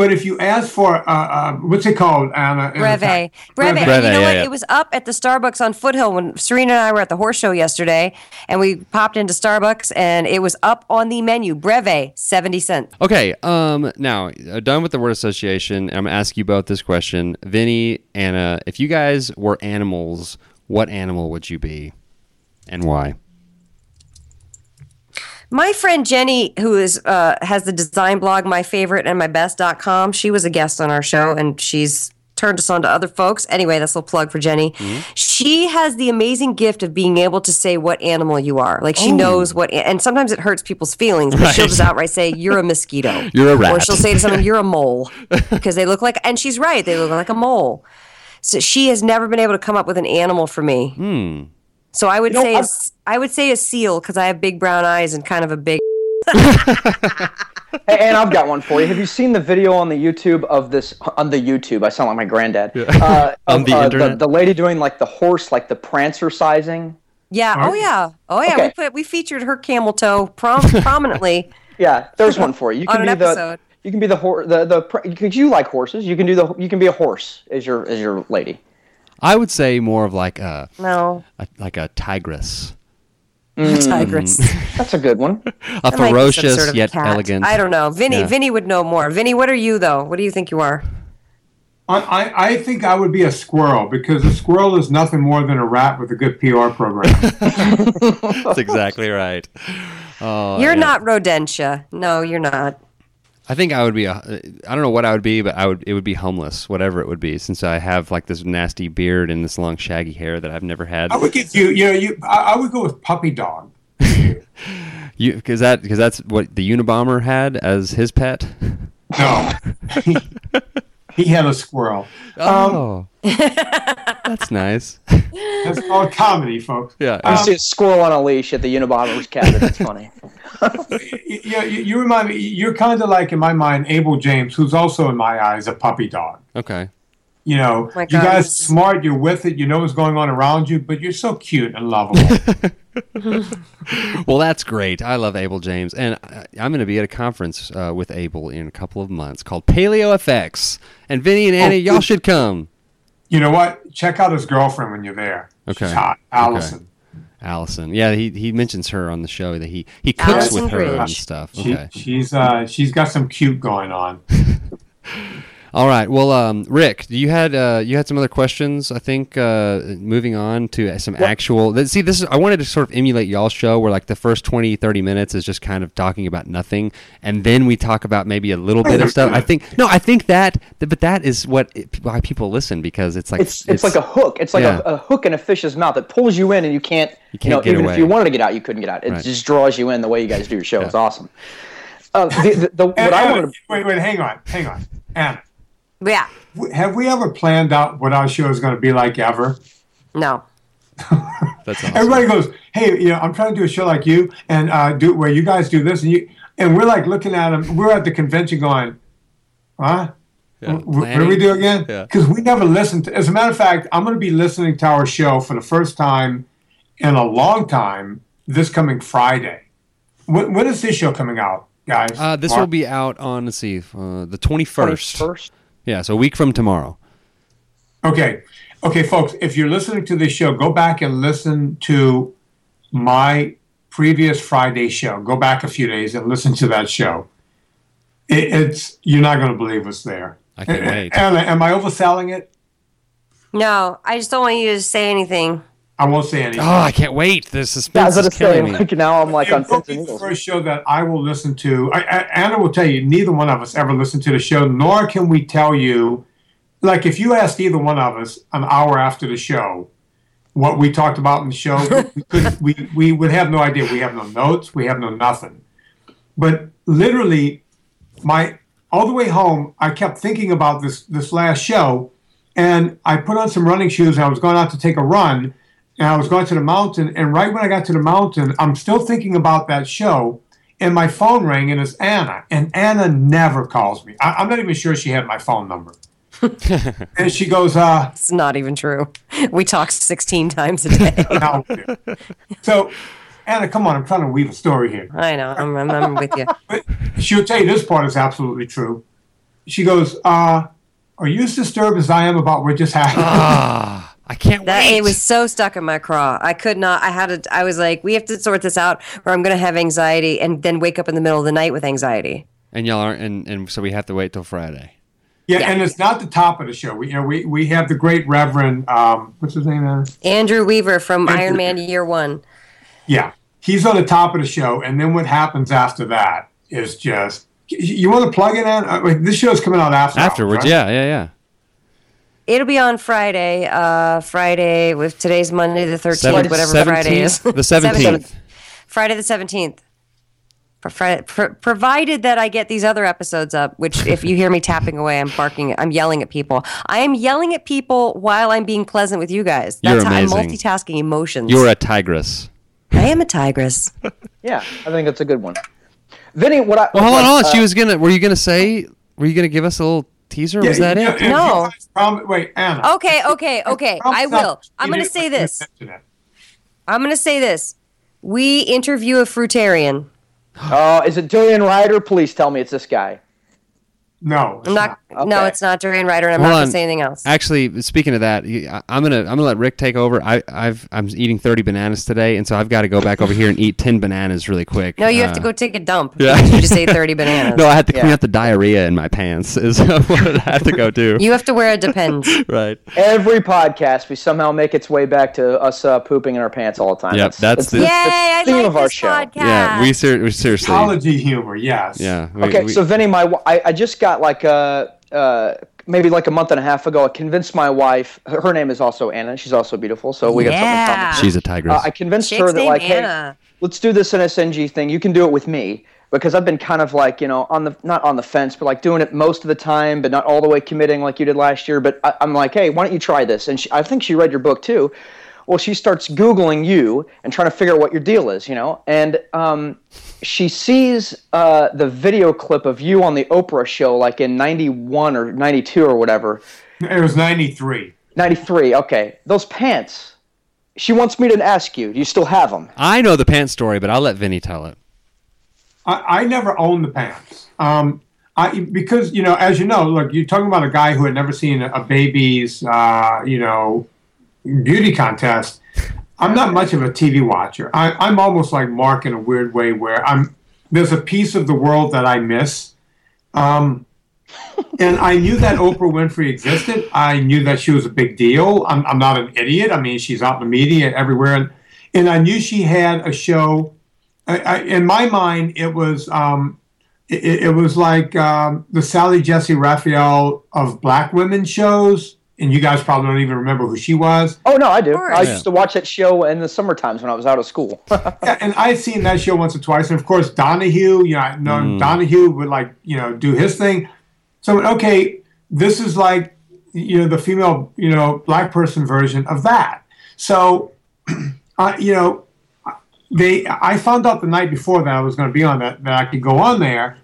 But if you ask for uh, uh, what's it called, Anna? Breve. Breve. Breve. You know yeah, what? yeah. It was up at the Starbucks on Foothill when Serena and I were at the horse show yesterday, and we popped into Starbucks, and it was up on the menu. Breve, 70 cents. Okay, um, now uh, done with the word association. I'm gonna ask you both this question, Vinnie, Anna. If you guys were animals, what animal would you be, and why? My friend Jenny, who is uh, has the design blog My Favorite and My Best.com, she was a guest on our show and she's turned us on to other folks. Anyway, that's a little plug for Jenny. Mm-hmm. She has the amazing gift of being able to say what animal you are. Like she knows what, and sometimes it hurts people's feelings, but she'll just outright say, You're a mosquito. You're a rat. Or she'll say to someone, You're a mole. Because they look like, and she's right, they look like a mole. So she has never been able to come up with an animal for me. Hmm. So I would You know, say a I've- s- I would say a seal because I have big brown eyes and kind of a big. Hey, and I've got one for you. Have you seen the video on the YouTube of this on the YouTube? I sound like my granddad. Uh, On of, the uh, internet? the, lady doing like the horse, like the prancer sizing. Yeah. Oh yeah. Oh yeah. We put we featured her camel toe prom- prominently. Yeah, there's one for you. You On can an be the episode. you can be the horse the the because you like horses. You can do the you can be a horse as your as your lady. I would say more of like a, No, a like a tigress, mm. Mm. tigress. That's a good one. a That might be some ferocious sort of yet cat. elegant. I don't know. Vinnie. Yeah. Vinnie would know more. Vinnie, what are you though? What do you think you are? I, I, I think I would be a squirrel because a squirrel is nothing more than a rat with a good PR program. That's exactly right. Oh, you're yeah. not rodentia. No, you're not. I think I would be a. I don't know what I would be, but I would. It would be homeless, whatever it would be, since I have like this nasty beard and this long shaggy hair that I've never had. I would get you, you know, you, I, I would go with puppy dog. You because that because that's what the Unabomber had as his pet. No, he had a squirrel. Oh, um, that's nice. That's called comedy, folks. Yeah. Um, I see a squirrel on a leash at the Unabomber's cabin. That's funny. You, you, you remind me. You're kind of like, in my mind, Abel James, who's also in my eyes a puppy dog. Okay. You know, oh My you guys smart. You're with it. You know what's going on around you, but you're so cute and lovable. Well, that's great. I love Abel James, and I, I'm going to be at a conference uh, with Abel in a couple of months called Paleo FX. And Vinnie and Annie, y'all should come. you know what? Check out his girlfriend when you're there. Okay. She's hot, Allison. Allison, yeah, he he mentions her on the show that he he cooks Allison with her and Bridge. stuff. She, Okay. she's uh, she's got some cute going on. All right. Well, um, Rick, you had uh, you had some other questions. I think uh, moving on to some actual. th- See, this is I wanted to sort of emulate y'all's show where like the first 20, 30 minutes is just kind of talking about nothing, and then we talk about maybe a little bit of stuff. I think no, I think that, but that is what it, why people listen because it's like It's it's, like a hook. It's like yeah. a, a hook in a fish's mouth that pulls you in, and you can't. You, can't know, get even away. if you wanted to get out, you couldn't get out. It Right. just draws you in the way you guys do your show. It's awesome. Uh, the, the, the, what And I Anna, to, wait, wait, hang on, hang on. Anna, yeah. Have we ever planned out what our show is going to be like ever? No. That's awesome. Everybody goes, hey, you know, I'm trying to do a show like you, and uh, do where you guys do this, and you, and we're like looking at them. We're at the convention going, huh? Yeah, what do we do again? Because yeah. we never listened. To, as a matter of fact, I'm going to be listening to our show for the first time in a long time this coming Friday. when, when is this show coming out, guys? Uh, this Mark? will be out on, let's see, uh, the 21st. 21st? Yeah, so a week from tomorrow. Okay. Okay, folks, if you're listening to this show, go back and listen to my previous Friday show. Go back a few days and listen to that show. It, it's you're not going to believe what's there. I can't eh, eh, wait. Anna, am I overselling it? No. I just don't want you to say anything. I won't say anything. Oh, I can't wait! The suspense was is going to say, killing me. like, now I'm like on it will be the first show that I will listen to. I, I, Anna will tell you, neither one of us ever listened to the show, nor can we tell you, like, if you asked either one of us an hour after the show what we talked about in the show, we, could, we, we would have no idea. We have no notes, we have no nothing. But literally, my all the way home, I kept thinking about this this last show, and I put on some running shoes and I was going out to take a run, and I was going to the mountain. And right when I got to the mountain, I'm still thinking about that show, and my phone rang, and it's Anna, and Anna never calls me. I, I'm not even sure she had my phone number. and she goes, uh, It's not even true. We talk 16 times a day. so Anna, come on, I'm trying to weave a story here. I know. I'm, I'm, I'm with you. But she'll tell you this part is absolutely true. She goes, uh, are you as disturbed as I am about what just happened? I can't That wait. it was so stuck in my craw. I could not. I had to. I was like, we have to sort this out, or I'm going to have anxiety, and then wake up in the middle of the night with anxiety. and y'all aren't, and, and so we have to wait till Friday. Yeah, Yeah. and it's not the top of the show. We, you know, we, we have the great Reverend, um, what's his name? Man? Andrew Weaver from Andrew Iron Man Year One. Yeah, he's on the top of the show, and then what happens after that is just. You want to plug it in? Uh, wait, this show's coming out after. Afterwards, right? yeah, yeah, yeah. It'll be on Friday. Uh, Friday with today's Monday the thirteenth, Seven- whatever Friday is. The 17th. Friday the seventeenth. Friday, pr- provided that I get these other episodes up, which if you hear me tapping away, I'm barking, I'm yelling at people. I am yelling at people while I'm being pleasant with you guys. You're That's how I'm amazing. multitasking emotions. You're a tigress. I am a tigress. Yeah, I think it's a good one. Vinnie, what I Well, hold on, hold on. uh, She was gonna. Were you gonna say? Were you gonna give us a little teaser? was that yeah, it? No. prom- wait, Anna. Okay, okay, okay. I will. I'm going to say this. I'm going to say this. We interview a fruitarian. Uh, is it Durianrider? Please tell me it's this guy. No, it's I'm not. No, Okay. it's not Durianrider, and I'm Hold not going to say anything else. Actually, speaking of that, I- I'm gonna I'm gonna let Rick take over. I I've I'm eating 30 bananas today, and so I've got to go back over here and eat 10 bananas really quick. No, you have to Uh, go take a dump. yeah. because You just ate 30 bananas. No, I had to clean out the diarrhea in my pants. Is what I have to go do. You have to wear a depends. right. Every podcast, we somehow make its way back to us uh, pooping in our pants all the time. Yep, that's the- Yay! I theme like of our this show. podcast. Yeah, we, ser- we seriously. Psychology humor, yes. Yeah. we- Okay, we- so Vinnie, my w- I, I just got like uh uh maybe like a month and a half ago. I convinced my wife. Her, her name is also Anna. She's also beautiful. So we got something in Yeah. common. she's a tigress. Uh, I convinced Chick's her that named like, hey, Anna. let's do this NSNG thing. You can do it with me because I've been kind of like you know on the not on the fence, but like doing it most of the time, but not all the way committing like you did last year. But I, I'm like, hey, why don't you try this? And she, I think she read your book too. Well, she starts googling you and trying to figure out what your deal is, you know, and um, she sees uh, the video clip of you on the Oprah show, like in '91 or '92 or whatever. It was 93. 93. Okay, those pants. She wants me to ask you. Do you still have them? I know the pants story, but I'll let Vinnie tell it. I, I never owned the pants. Um, I because you know, as you know, look, you're talking about a guy who had never seen a, a baby's, uh, you know, beauty contest. I'm not much of a TV watcher. I, I'm almost like Mark in a weird way, where I'm there's a piece of the world that I miss. Um, and I knew that Oprah Winfrey existed. I knew that she was a big deal. I'm, I'm not an idiot. I mean, she's out in the media everywhere, and, and I knew she had a show. I, I, in my mind, it was um, it, it was like um, the Sally Jessy Raphael of black women shows, and you guys probably don't even remember who she was. Oh no, I do. course. I used to watch that show in the summer times when I was out of school. Yeah, and I'd seen that show once or twice, and of course Donahue. You know, I know Donahue would like you know do his thing. So okay, this is like you know the female you know black person version of that. So, uh, you know, they I found out the night before that I was going to be on that that I could go on there,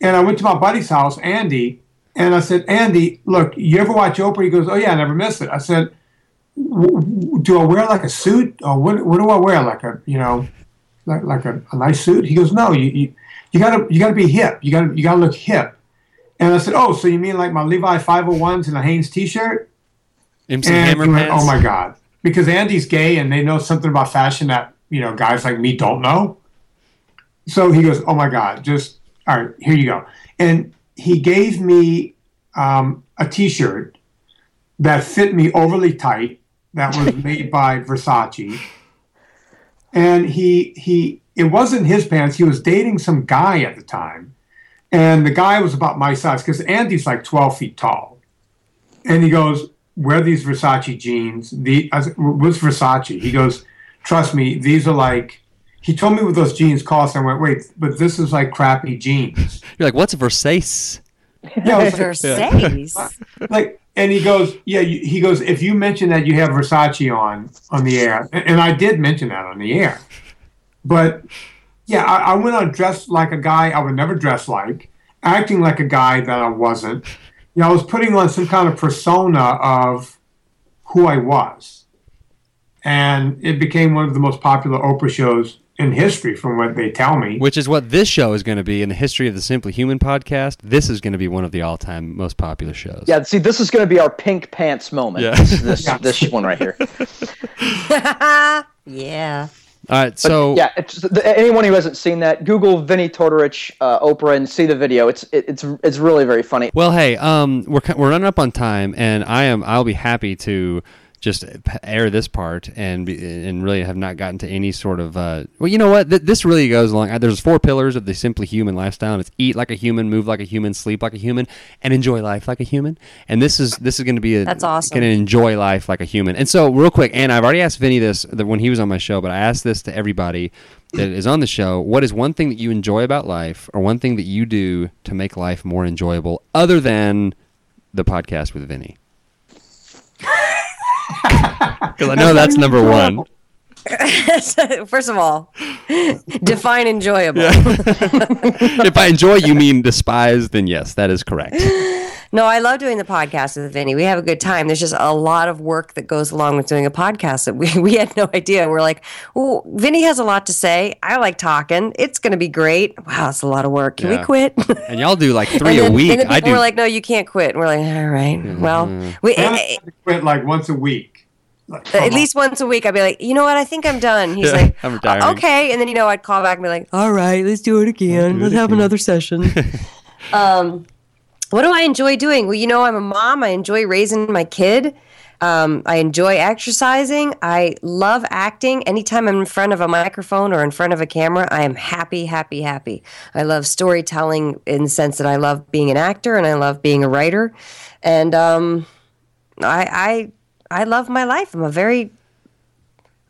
and I went to my buddy's house, Andy, and I said, Andy, look, you ever watch Oprah? He goes, Oh yeah, I never miss it. I said, Do I wear like a suit, or what? What do I wear? Like a you know, like like a, a nice suit? He goes, No, you, you you gotta you gotta be hip. You gotta you gotta look hip. And I said, Oh, so you mean like my Levi 501s and a Hanes T-shirt? MC And Hammer went, pants. oh my god, because Andy's gay and they know something about fashion that you know guys like me don't know. So he goes, oh my god, just all right, here you go. And he gave me um, a T-shirt that fit me overly tight. That was made by Versace. And he he it wasn't his pants. He was dating some guy at the time, and the guy was about my size because Andy's like twelve feet tall. And he goes, wear these Versace jeans. The I said, Versace? He goes, trust me, these are like. He told me what those jeans cost. I went, wait, but this is like crappy jeans. You're like, what's Versace? Yeah, like, Versace. like, and he goes, yeah. You, he goes, if you mention that you have Versace on on the air, and, and I did mention that on the air, but yeah, I, I went on dressed like a guy I would never dress like, acting like a guy that I wasn't. You know, I was putting on some kind of persona of who I was, and it became one of the most popular Oprah shows in history, from what they tell me. Which is what this show is going to be in the history of the Simply Human podcast. This is going to be one of the all-time most popular shows. yeah, see, this is going to be our pink pants moment. Yeah. This, this, this one right here. yeah. All right, so yeah, it's, the, anyone who hasn't seen that, Google Vinnie Tortorich, uh, Oprah, and see the video. It's it, it's it's really very funny. Well, hey, um, we're we're running up on time, and I am I'll be happy to just air this part and be, and really have not gotten to any sort of uh, well you know what? Th- this really goes along there's four pillars of the simply human lifestyle it's eat like a human move like a human sleep like a human and enjoy life like a human. And this is this is going to be a That's awesome. going to enjoy life like a human. And so real quick and I've already asked Vinnie this when he was on my show but I asked this to everybody that is on the show. What is one thing that you enjoy about life or one thing that you do to make life more enjoyable other than the podcast with Vinnie because I know that's number one. First of all, define enjoyable. if I enjoy, you mean despise, then yes, that is correct. No, I love doing the podcast with Vinnie. We have a good time. There's just a lot of work that goes along with doing a podcast that we, we had no idea. We're like, oh, Vinnie has a lot to say. I like talking. It's going to be great. Wow, it's a lot of work. Can Yeah. we quit? And y'all do like three then, a week. And then I people do. were like, no, you can't quit. And we're like, all right. Mm-hmm. Well, we, And at, I quit like once a week. Like, at come least once a week, I'd be like, you know what? I think I'm done. He's Yeah, like, I'm retiring. okay. And then, you know, I'd call back and be like, all right, let's do it again. Let's have another session. um, what do I enjoy doing? Well, you know, I'm a mom. I enjoy raising my kid. Um, I enjoy exercising. I love acting. Anytime I'm in front of a microphone or in front of a camera, I am happy, happy, happy. I love storytelling in the sense that I love being an actor and I love being a writer. And um, I, I, I love my life. I'm a very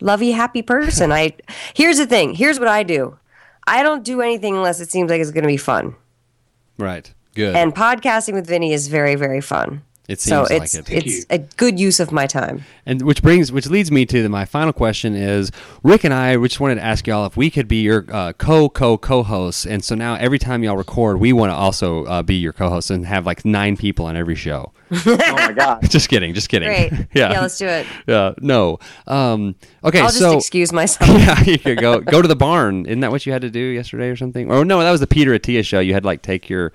lovey, happy person. I here's the thing. Here's what I do. I don't do anything unless it seems like it's going to be fun. right. Good. And podcasting with Vinnie is very, very fun. It so seems like it's it. Thank it's a good use of my time. And which brings, which leads me to the, my final question is, Rick and I, we just wanted to ask y'all if we could be your uh, co co co hosts, and so now every time y'all record, we want to also uh, be your co hosts and have like nine people on every show. Oh my god. just kidding, just kidding. Great. yeah, Yeah, let's do it. Yeah, no. Um, okay, I'll just excuse myself. yeah, you could go go to the barn. Isn't that what you had to do yesterday or something? Or no, that was the Peter Attia show. You had like take your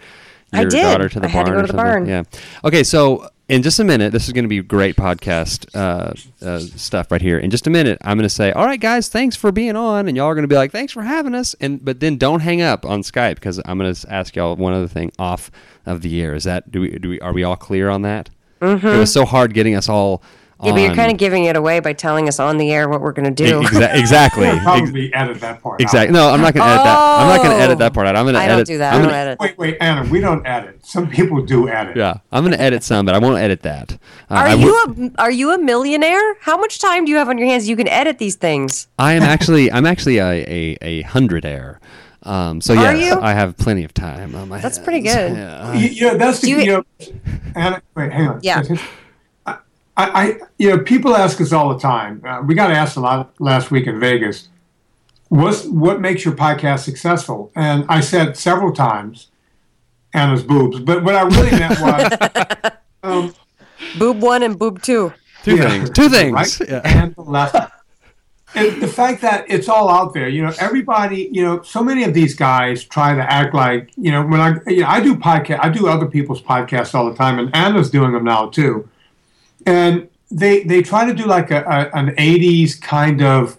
I your did. daughter to the I barn. had to go to the barn. Yeah. Okay, so in just a minute, this is going to be great podcast uh, uh, stuff right here. In just a minute, I'm going to say, "All right, guys, thanks for being on," and y'all are going to be like, "Thanks for having us." And but then don't hang up on Skype because I'm going to ask y'all one other thing off of the air. Is that do we do we are we all clear on that? Mm-hmm. It was so hard getting us all. Yeah, but you're kind of giving it away by telling us on the air what we're going to do. Exa- exactly. I'll probably edit that part. out. Exactly. No, I'm not going to edit that. I'm not going to edit that part out. I'm going to I edit. don't do that. I'm I don't gonna- edit. Wait, wait, Anna, we don't edit. Some people do edit. Yeah, I'm going to edit some, but I won't edit that. Uh, Are I you a are you a millionaire? How much time do you have on your hands? You can edit these things. I am actually. I'm actually a a, a hundred air. Um, so Are yes, you? I have plenty of time on my. That's hands. pretty good. Yeah. You, you know, that's the you- you, know, Anna, wait, hang on. Yeah. I, I, you know, people ask us all the time. Uh, we got asked a lot last week in Vegas. What's what makes your podcast successful? And I said several times, Anna's boobs. But what I really meant was, um, Boob one and boob two. Two yeah, things. Two things. right Yeah. And the left. And the fact that it's all out there, you know, everybody, you know, so many of these guys try to act like, you know, when I, you know, I do podcast, I do other people's podcasts all the time, and Anna's doing them now too, and they they try to do like a, a an '80s kind of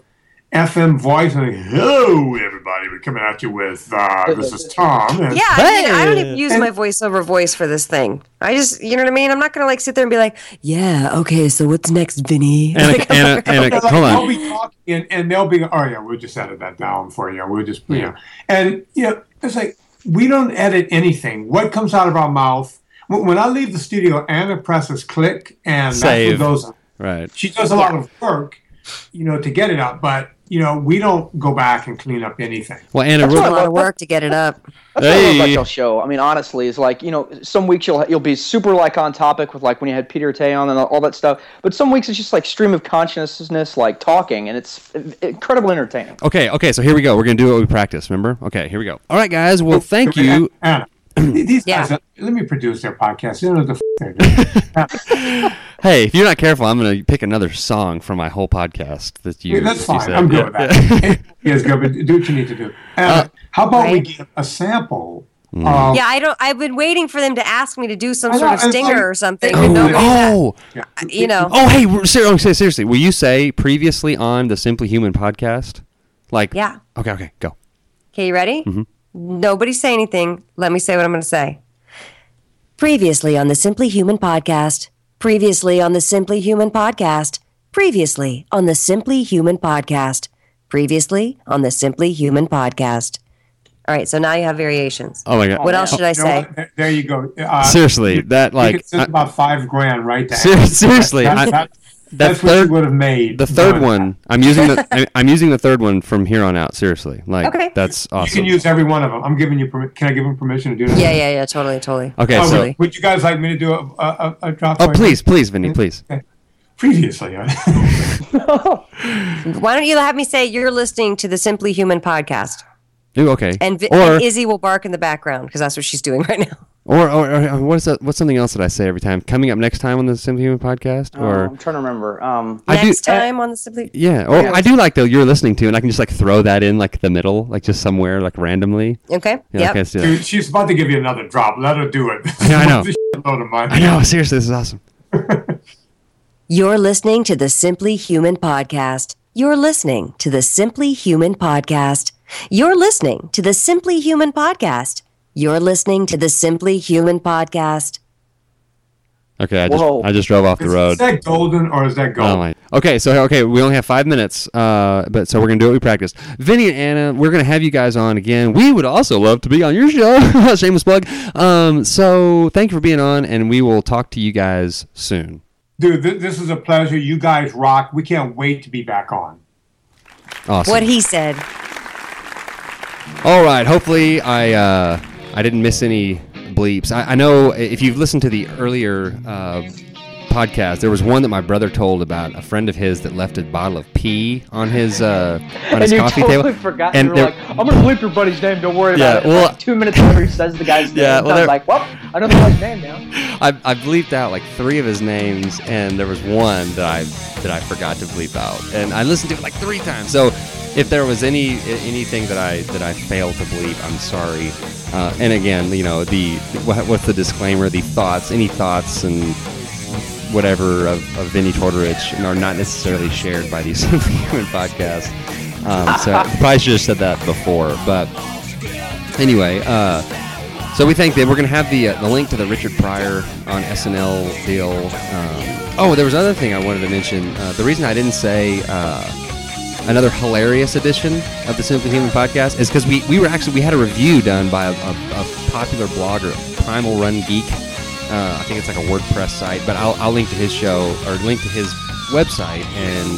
FM voice, and like, hello everybody, we're coming at you with uh, this is Tom. And, Yeah, I, mean, I don't even use And- my voiceover voice for this thing. I just, you know what I mean. I'm not gonna like sit there and be like, yeah, okay, so what's next, Vinnie? And Like, a, and a, and They're a, like, hold They'll be talking, and, and they'll be, oh yeah, we'll just edit that down for you. We'll just, you know, and you know, it's like we don't edit anything. What comes out of our mouth when, when I leave the studio, Anna presses click, and Save. that's what goes. Right. She does a lot of work, you know, to get it up, but you know, we don't go back and clean up anything. Well, Anna, That's real, a lot of work to get it up. That's what I love about your show. I mean, honestly, it's like you know, some weeks you'll you'll be super like on topic with like when you had Peter Attia on and all that stuff. But some weeks it's just like stream of consciousness, like talking, and it's incredible entertaining. okay, okay. So here we go. We're gonna do what we practice. Remember? Okay, here we go. All right, guys. Well, thank you. Anna. These Yeah. guys, let me produce their podcast. They don't know what the f- they're doing. Hey, if you're not careful, I'm gonna pick another song from my whole podcast that you. Yeah, that's you fine. said. I'm good Yeah, with yeah. that. yes, good. But do what you need to do. Uh, how about we Right. give a sample? Mm. Of, Yeah, I don't. I've been waiting for them to ask me to do some I sort of stinger like- or something. Oh, and nobody- Oh, you know. oh, hey, we're- ser- oh, seriously, will you say previously on the Simply Human podcast? Like Yeah. Okay, okay, go. Okay, you ready? Nobody say anything. Let me say what I'm going to say. Previously on the Simply Human podcast. Previously on the Simply Human podcast. Previously on the Simply Human podcast. Previously on the Simply Human podcast. All right, so now you have variations. Oh my god. what else should I You know say? There- There you go. Uh, Seriously, that you like could send I- about five grand right to Ser- seriously, That- I- that- that that's what third- you would have made. the third doing one. that. I'm using the I- I'm using the third one from here on out. Seriously, like Okay. that's awesome. You can use every one of them. I'm giving you permission. Can I give them permission to do that? Yeah, yeah, yeah, totally, totally. Okay, Oh, so would, would you guys like me to do a, a, a, a drop? oh please, please, Vinnie, hmm? please. Previously. Why don't you have me say you're listening to the Simply Human podcast, Ooh, okay. and, Vi- or, and Izzy will bark in the background because that's what she's doing right now. Or or or what's that? What's something else that I say every time? Coming up next time on the Simply Human podcast, Oh, or I'm trying to remember. Um, I do- Next time on the Simply. yeah, or I do like though you're listening to, and I can just like throw that in like the middle, like just somewhere like randomly. Okay. Yeah, yep. okay, let's do that. Dude, she's about to give you another drop. Let her do it. Yeah, I know. This shitload of money. I know, seriously, this is awesome. You're listening to the Simply Human podcast. You're listening to the Simply Human podcast. You're listening to the Simply Human podcast. You're listening to the Simply Human podcast. Okay, I just Whoa. I just drove off the Is, road. is that golden or is that gold? Oh my. Okay, so okay, we only have five minutes, uh, but so we're gonna do what we practiced. Vinnie and Anna, we're gonna have you guys on again. We would also love to be on your show. Shameless plug. Um, so thank you for being on, and we will talk to you guys soon. Dude, th- this is a pleasure. You guys rock. We can't wait to be back on. Awesome. What he said. All right. Hopefully, I uh, I didn't miss any bleeps. I, I know if you've listened to the earlier uh, podcast, there was one that my brother told about a friend of his that left a bottle of pee on his uh, on his coffee totally table. forgot. And you were like, "I'm gonna bleep your buddy's name. Don't worry Yeah, about it." well- like two minutes later, he says the guy's name. Yeah, and well, I there- was like, "Well, I don't know the guy's name now." I, I bleeped out like three of his names, and there was one that I that I forgot to bleep out, and I listened to it like three times. So, if there was any anything that I that I failed to bleep, I'm sorry. Uh, and again, you know, the what, what's the disclaimer? The thoughts, any thoughts, and whatever of, of Vinnie Tortorich are not necessarily shared by the Simply Human podcast. Um, so I probably should have said that before, but anyway. Uh, so we think that we're going to have the uh, the link to the Richard Pryor on SNL deal. Um, oh, there was another thing I wanted to mention. Uh, the reason I didn't say uh, another hilarious edition of the Simply Human podcast is because we, we were actually we had a review done by a, a, a popular blogger, Primal Run Geek. Uh, I think it's like a WordPress site, but I'll, I'll link to his show or link to his website and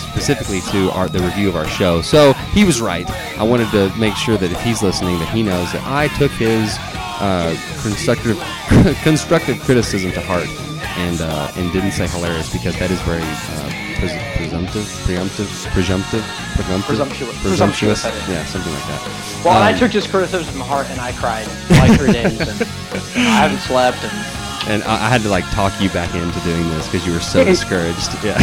specifically to our, the review of our show. So he was right. I wanted to make sure that if he's listening, that he knows that I took his uh, constructive constructive criticism to heart and uh, and didn't say hilarious because that is very uh, presumptive, preemptive, presumptive, presumptive, Presumptuous. presumptuous. Yeah, something like that. Well, and I Um, took his criticism to heart, and I cried like three days, and I haven't slept. And And I, I had to like talk you back into doing this because you were so discouraged. Yeah.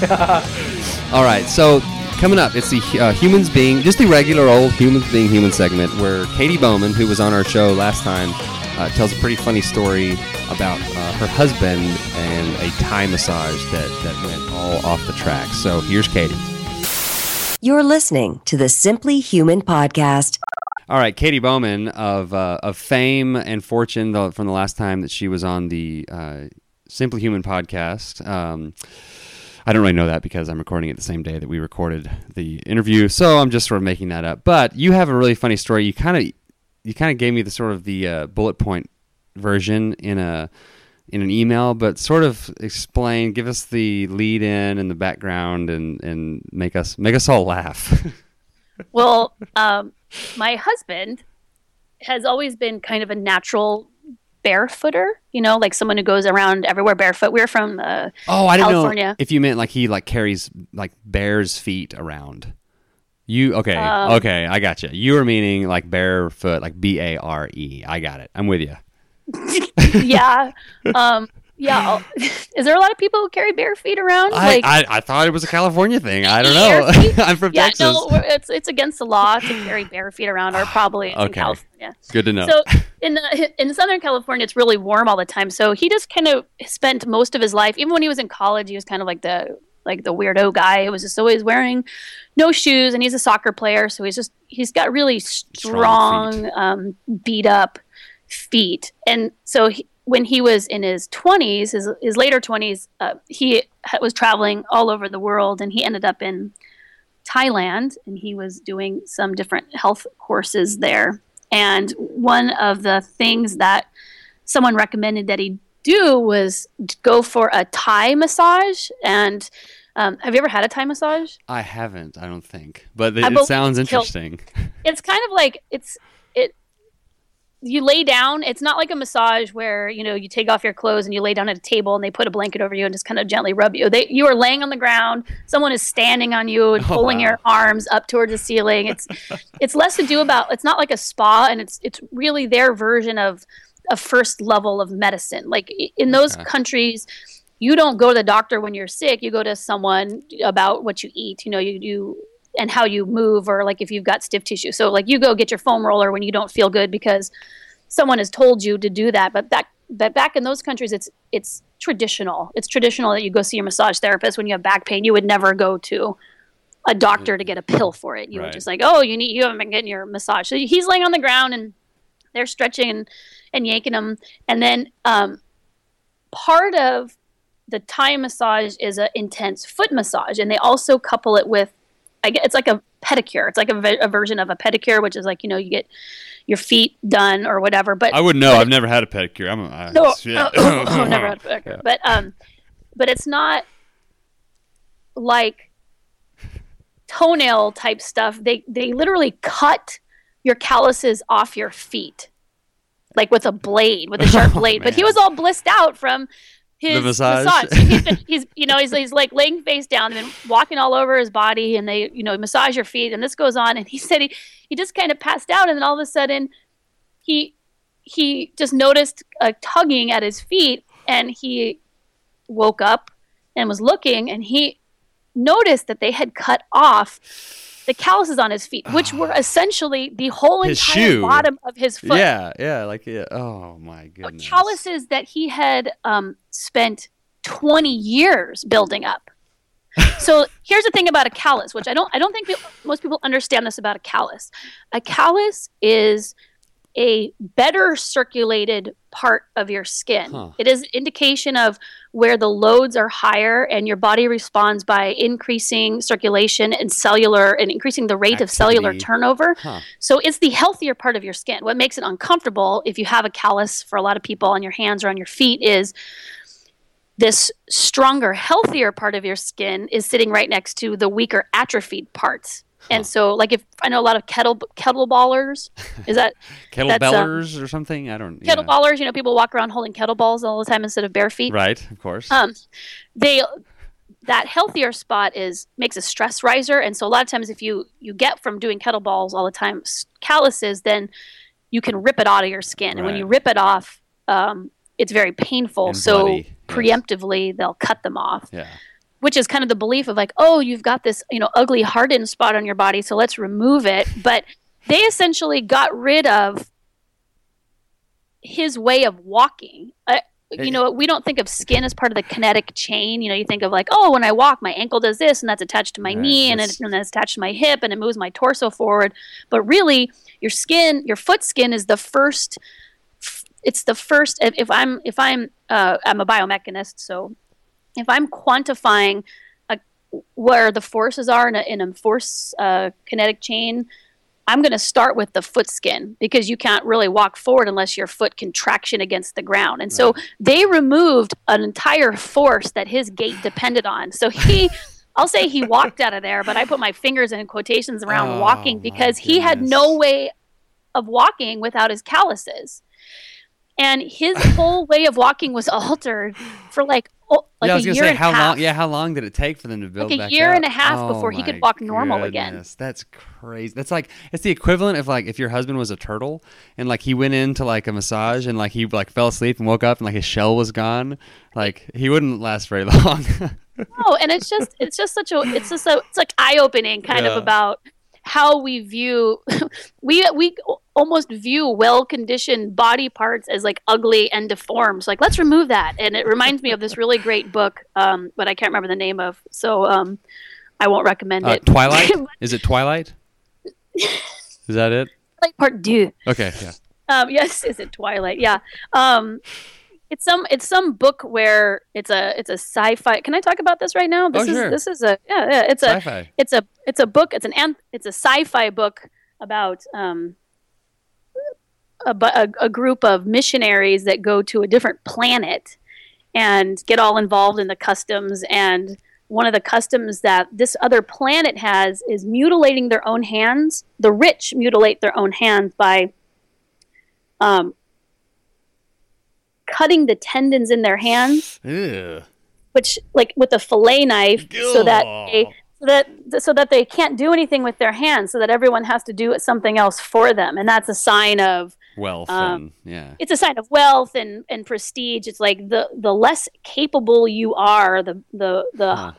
All right. So coming up, it's the uh, humans being just the regular old humans being human segment where Katy Bowman, who was on our show last time, uh, tells a pretty funny story about uh, her husband and a Thai massage that that went all off the track. So here's Katy. You're listening to the Simply Human podcast. All right, Katy Bowman of uh, of fame and fortune the, from the last time that she was on the uh, Simply Human podcast. Um, I don't really know that because I'm recording it the same day that we recorded the interview, so I'm just sort of making that up. But you have a really funny story. You kind of you kind of gave me the sort of the uh, bullet point version in a in an email, but sort of explain, give us the lead in and the background, and and make us make us all laugh. Well, um, my husband has always been kind of a natural barefooter, you know, like someone who goes around everywhere barefoot. We're from uh, Oh, I didn't know if you meant like he like carries like bear's feet around. You okay? Um, okay, I got you. You were meaning like barefoot, like B A R E. I got it. I'm with you. yeah. Um, yeah. Is there a lot of people who carry bare feet around? I, like, I, I thought it was a California thing. I don't know. I'm from yeah, Texas. no, it's it's against the law to carry bare feet around, or probably it's in Okay. California. Good to know. So in the, in Southern California, it's really warm all the time. So he just kind of spent most of his life, even when he was in college, he was kind of like the like the weirdo guy who was just always wearing no shoes, and he's a soccer player, so he's just he's got really Strong strong, um, beat up feet, and so he, when he was in his 20s, his, his later 20s, uh, he was traveling all over the world and he ended up in Thailand and he was doing some different health courses there. And one of the things that someone recommended that he do was go for a Thai massage. And um, have you ever had a Thai massage? I haven't, I don't think, but it, it sounds interesting. it's kind of like it's it you lay down it's not like a massage where you know you take off your clothes and you lay down at a table and they put a blanket over you and just kind of gently rub you they you are laying on the ground someone is standing on you and Oh, pulling wow. your arms up towards the ceiling it's it's less to do about it's not like a spa and it's it's really their version of a first level of medicine. Like in those Okay. countries you don't go to the doctor when you're sick. You go to someone about what you eat you know you you and how you move or like if you've got stiff tissue. So like you go get your foam roller when you don't feel good because someone has told you to do that. But that but back in those countries it's it's traditional. It's traditional that you go see your massage therapist when you have back pain. You would never go to a doctor to get a pill for it. You Right. would just like oh you need you haven't been getting your massage. So he's laying on the ground and they're stretching and, and yanking them. and then um, part of the Thai massage is an intense foot massage, and they also couple it with, I get it's like a pedicure. It's like a, a version of a pedicure, which is like you know you get your feet done or whatever. But I wouldn't know. I've never had a pedicure. I'm a, I, no, yeah. oh, oh, never had a pedicure. Yeah. But um, but it's not like toenail type stuff. They they literally cut your calluses off your feet, like with a blade, with a sharp Oh, blade. But he was all blissed out from his massage? So he's, been, he's you know he's, he's like laying face down and then walking all over his body, and they you know massage your feet, and this goes on. And he said he he just kind of passed out, and then all of a sudden he he just noticed a tugging at his feet and he woke up and was looking and he noticed that they had cut off the calluses on his feet which were essentially the whole His entire shoe. bottom of his foot Yeah, yeah, like yeah. Oh my goodness. calluses that he had um, spent 20 years building up so here's the thing about a callus which i don't i don't think peop most people understand this about a callus a callus is a better circulated part of your skin Huh. it is an indication of where the loads are higher and your body responds by increasing circulation and cellular and increasing the rate of cellular turnover Huh. so it's the healthier part of your skin. What makes it uncomfortable if you have a callus for a lot of people on your hands or on your feet is this stronger, healthier part of your skin is sitting right next to the weaker, atrophied parts. And so, like, if I know a lot of kettle kettleballers, is that that's, um, or something? I don't. yeah. kettleballers? You know, people walk around holding kettleballs all the time instead of bare feet Right, of course. um, they that healthier spot is makes a stress riser and so a lot of times if you you get from doing kettlebells all the time calluses then you can rip it out of your skin and when you rip it off um, it's very painful And so bloody, yes. preemptively they'll cut them off yeah. Which is kind of the belief of like oh you've got this you know ugly hardened spot on your body so let's remove it. But they essentially got rid of his way of walking. Uh, you know we don't think of skin as part of the kinetic chain. You know you think of like oh when i walk my ankle does this and that's attached to my Right, knee and, it, and that's attached to my hip and it moves my torso forward. But really your skin your foot skin is the first it's the first if, if i'm if i'm uh, i'm a biomechanist so if i'm quantifying a, where the forces are in a, in a force uh, kinetic chain i'm going to start with the foot skin because you can't really walk forward unless your foot can traction against the ground. And so they removed an entire force that his gait depended on. So he I'll say he walked out of there, but I put my fingers in quotations around Oh, walking because he had no way of walking without his calluses. And his whole way of walking was altered for like oh, like yeah, I a was gonna year say how half. long? Yeah, how long did it take for them to build Like a year up? and a half Oh before he could walk normal again. That's crazy. That's like it's the equivalent of like if your husband was a turtle and like he went into like a massage and like he like fell asleep and woke up and like his shell was gone. Like he wouldn't last very long. No, and it's just it's just such a it's just a it's like eye opening kind Yeah. of about how we view we we almost view well-conditioned body parts as like ugly and deformed. So like let's remove that. And it reminds me of this really great book, um, but I can't remember the name of. So um, I won't recommend Uh, it. Twilight? Is it Twilight? Is that it? Twilight Part Two. Okay, yeah. Um, yes, is it Twilight? Yeah. Um, it's some it's some book where it's a it's a sci-fi. Can I talk about this right now? This Oh, is sure. this is a yeah, yeah it's a Sci-fi. it's a it's a book. It's an anth- it's a sci-fi book about um a, a, a group of missionaries that go to a different planet and get all involved in the customs and one of the customs that this other planet has is mutilating their own hands the rich mutilate their own hands by um, cutting the tendons in their hands Ew. which like with a fillet knife so that they so that so that they can't do anything with their hands so that everyone has to do something else for them and that's a sign of Wealth Um, and yeah. it's a sign of wealth and, and prestige it's like the the less capable you are the the the Huh.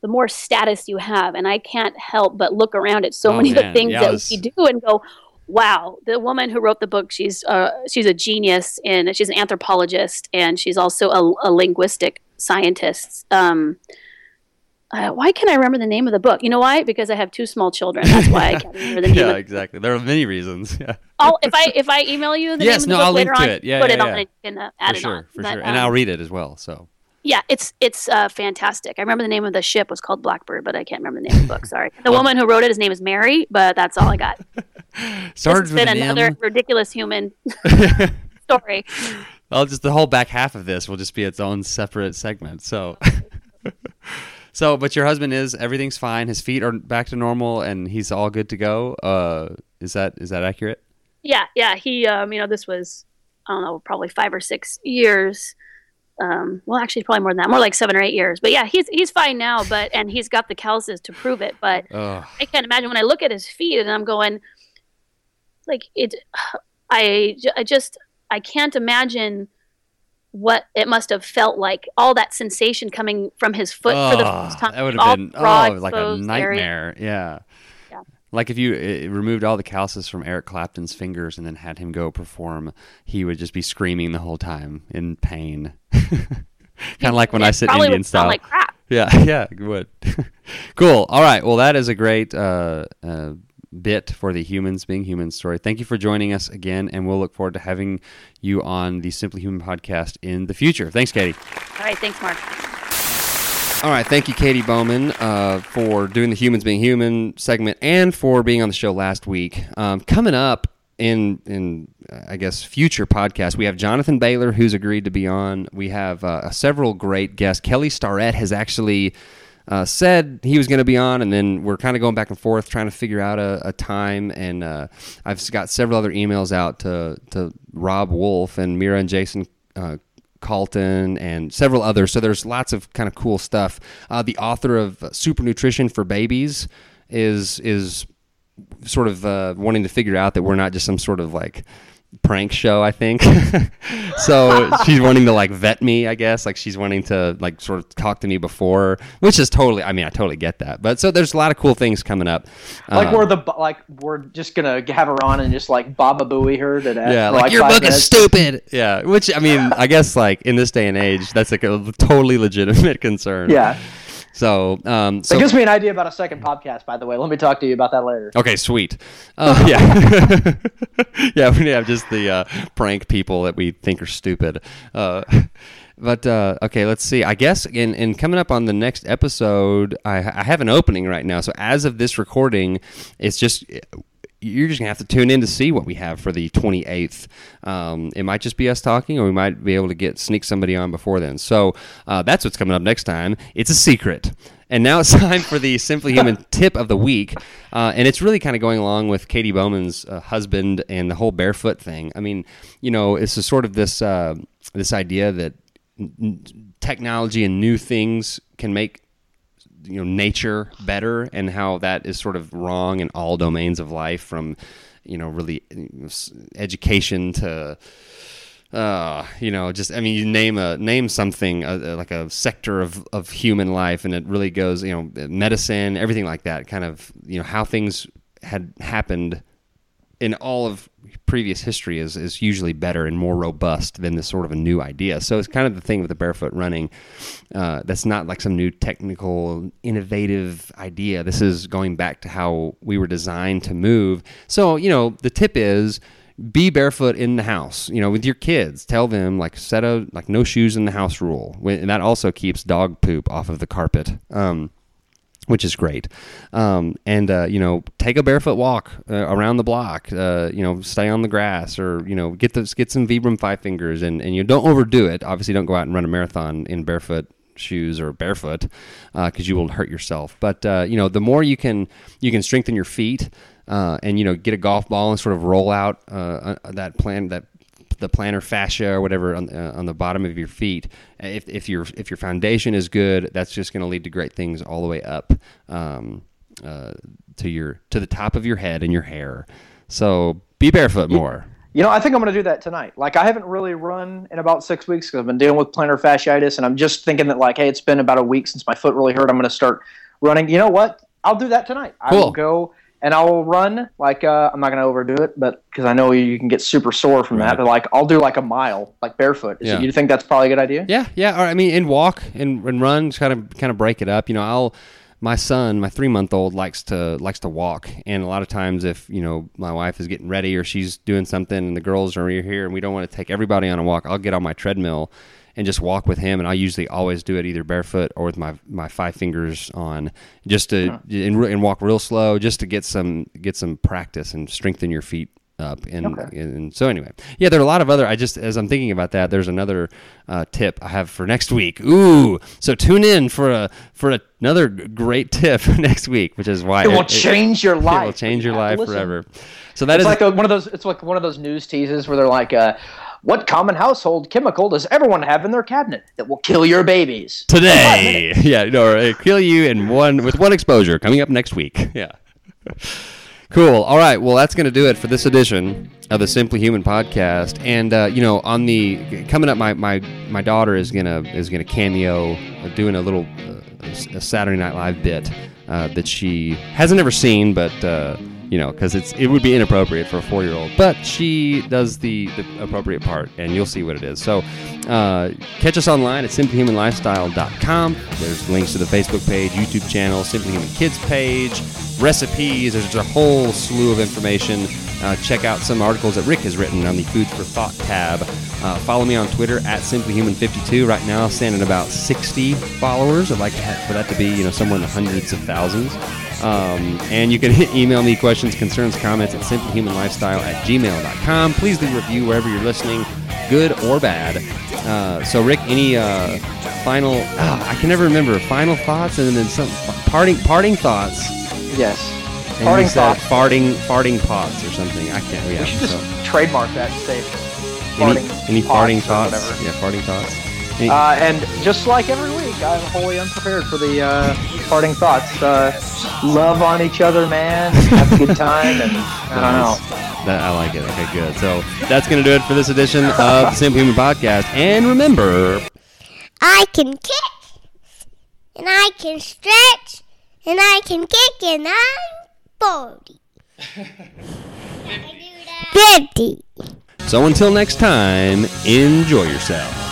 the more status you have and i can't help but look around at so Oh, many of the things Yeah, that was- we do and go wow the woman who wrote the book she's uh, she's a genius and she's an anthropologist and she's also a, a linguistic scientist um, uh, why can't I remember the name of the book? You know why? Because I have two small children. That's why I can't remember the name. Yeah, of exactly. There are many reasons. Yeah. I'll, if I if I email you the Yes, name of no, the book I'll link later to on, it. Yeah, put yeah, it on yeah. and uh, add for it sure, on. for But, sure. And um, I'll read it as well. So yeah, it's it's uh, fantastic. I remember the name of the ship was called Blackbird, but I can't remember the name of the book. Sorry. The woman who wrote it, his name is Mary, but that's all I got. Has with been an another M. ridiculous human story. I'll just the whole back half of this will just be its own separate segment. So, so, but your husband is everything's fine. His feet are back to normal, and he's all good to go. Uh, is that is that accurate? Yeah, yeah. He, um, you know, this was I don't know, probably five or six years. Um, well, actually, probably more than that, more like seven or eight years. But yeah, he's he's fine now. But and he's got the calluses to prove it. But Ugh. I can't imagine when I look at his feet and I'm going, like it. I I just I can't imagine what it must have felt like. All that sensation coming from his foot for the first time. that would have been oh, like a exposed area. nightmare. Yeah. Like if you removed all the calluses from Eric Clapton's fingers and then had him go perform, he would just be screaming the whole time in pain. kind of like when I sit Indian would sound style. like crap. Yeah, yeah, it would. cool. All right. Well, that is a great uh, uh, bit for the humans being human story. Thank you for joining us again, and we'll look forward to having you on the Simply Human podcast in the future. Thanks, Katy. All right, thanks, Mark. All right. Thank you, Katy Bowman, uh, for doing the Humans Being Human segment and for being on the show last week. Um, coming up in in uh, I guess future podcasts, we have Jonathan Bailor who's agreed to be on. We have uh, several great guests. Kelly Starrett has actually. Uh, said he was going to be on, and then we're kind of going back and forth trying to figure out a, a time. And uh, I've got several other emails out to to Robb Wolf and Mira and Jayson Calton and several others. So there's lots of kind of cool stuff. Uh, the author of Super Nutrition for Babies is is sort of uh, wanting to figure out that we're not just some sort of like prank show. I think so. she's wanting to like vet me. I guess like she's wanting to like sort of talk to me before, which is totally. I mean, I totally get that. But so there's a lot of cool things coming up. Like Uh, we're the like we're just gonna have her on and just like Baba Booey her to death. yeah, for, like, your book minutes. is stupid. Yeah, which I mean, I guess like in this day and age, that's like a totally legitimate concern. Yeah, So, um, so it gives me an idea about a second podcast. By the way, let me talk to you about that later. Okay, sweet. Uh, yeah, yeah. We have just the uh, prank people that we think are stupid. Uh, but uh, okay, let's see. I guess in, in coming up on the next episode, I, I have an opening right now. So as of this recording, it's just you're just gonna have to tune in to see what we have for the 28th. Um, it might just be us talking, or we might be able to get sneak somebody on before then. So uh, that's what's coming up next time. It's a secret. And now it's time for the Simply Human tip of the week, uh, and it's really kind of going along with Katy Bowman's uh, husband and the whole barefoot thing. I mean, you know, it's a sort of this uh, this idea that n- n- technology and new things can make you know nature better and how that is sort of wrong in all domains of life from you know really education to uh, you know, just I mean, you name a name something uh, uh, like a sector of, of human life, and it really goes, you know, medicine, everything like that. Kind of, you know, how things had happened in all of previous history is, is usually better and more robust than this sort of a new idea. So it's kind of the thing with the barefoot running. Uh, that's not like some new technical, innovative idea. This is going back to how we were designed to move. So, you know, the tip is be barefoot in the house, you know, with your kids. Tell them like set a like no shoes in the house rule. And that also keeps dog poop off of the carpet. Um, which is great. Um, and uh, you know, take a barefoot walk uh, around the block. Uh, you know, stay on the grass, or you know, get those get some Vibram five fingers, and and you don't overdo it. Obviously, don't go out and run a marathon in barefoot shoes or barefoot because uh, you will hurt yourself. But uh, you know, the more you can you can strengthen your feet. Uh, and you know, get a golf ball and sort of roll out that plan that the plantar fascia or whatever on, uh, on the bottom of your feet. If, if your if your foundation is good, that's just going to lead to great things all the way up um, uh, to your to the top of your head and your hair. So be barefoot more. You know, I think I'm going to do that tonight. Like, I haven't really run in about six weeks because I've been dealing with plantar fasciitis, and I'm just thinking that, like, hey, it's been about a week since my foot really hurt. I'm going to start running. You know what? I'll do that tonight. Cool. I will go and I'll run like uh, I'm not gonna overdo it, but because I know you can get super sore from Right. that. But like I'll do like a mile, like barefoot. Is Yeah. You think that's probably a good idea? Yeah, yeah. Or I mean, and walk and, and run, just kind of kind of break it up. You know, I'll my son, my three month old, likes to likes to walk, and a lot of times, if you know my wife is getting ready or she's doing something, and the girls are here, and we don't want to take everybody on a walk, I'll get on my treadmill and just walk with him, and I usually always do it either barefoot or with my my five fingers on, just to and, and walk real slow, just to get some get some practice and strengthen your feet up and, and so anyway yeah there are a lot of other i just as i'm thinking about that there's another uh, tip i have for next week ooh so tune in for a for a, another great tip next week which is why It will change your life. it will change your life listen. forever so that It's is like a, one of those. It's like one of those news teases where they're like, uh, "What common household chemical does everyone have in their cabinet that will kill your babies?" today yeah no kill you in one with one exposure coming up next week yeah Cool. All right. Well, that's going to do it for this edition of the Simply Human podcast. And uh, you know, on the coming up, my my my daughter is gonna is gonna cameo, uh, doing a little uh, a Saturday Night Live bit uh, that she hasn't ever seen, but. You know, because it's it would be inappropriate for a four year old, but she does the, the appropriate part, and you'll see what it is. So, uh, catch us online at simplyhumanlifestyle.com. There's links to the Facebook page, YouTube channel, Simply Human Kids page, recipes. There's a whole slew of information. Uh, check out some articles that Rick has written on the Food for Thought tab. Uh, follow me on Twitter at simplyhuman52. Right now, I'm standing about 60 followers. I'd like for that to be, you know, somewhere in the hundreds of thousands. Um, and you can email me questions, concerns, comments at simplyhumanlifestyle at gmail.com. Please leave a review wherever you're listening, good or bad. Uh, so, Rick, any uh, final, ah, I can never remember, final thoughts and then some parting, parting thoughts. Yes. And Parting said thoughts. farting, farting pods or something. I can't, yeah. We should just trademark that and say Any, farting. any pods farting thoughts? Yeah, farting thoughts. Any- Uh, and just like every week, I'm wholly unprepared for the uh, parting thoughts. Uh, love on each other, man. Have a good time, and I don't know. That, I like it. Okay, good. So that's going to do it for this edition of the Simple Human Podcast. And remember, I can kick, and I can stretch, and I can kick, and I'm 40. 50. so until next time, enjoy yourself.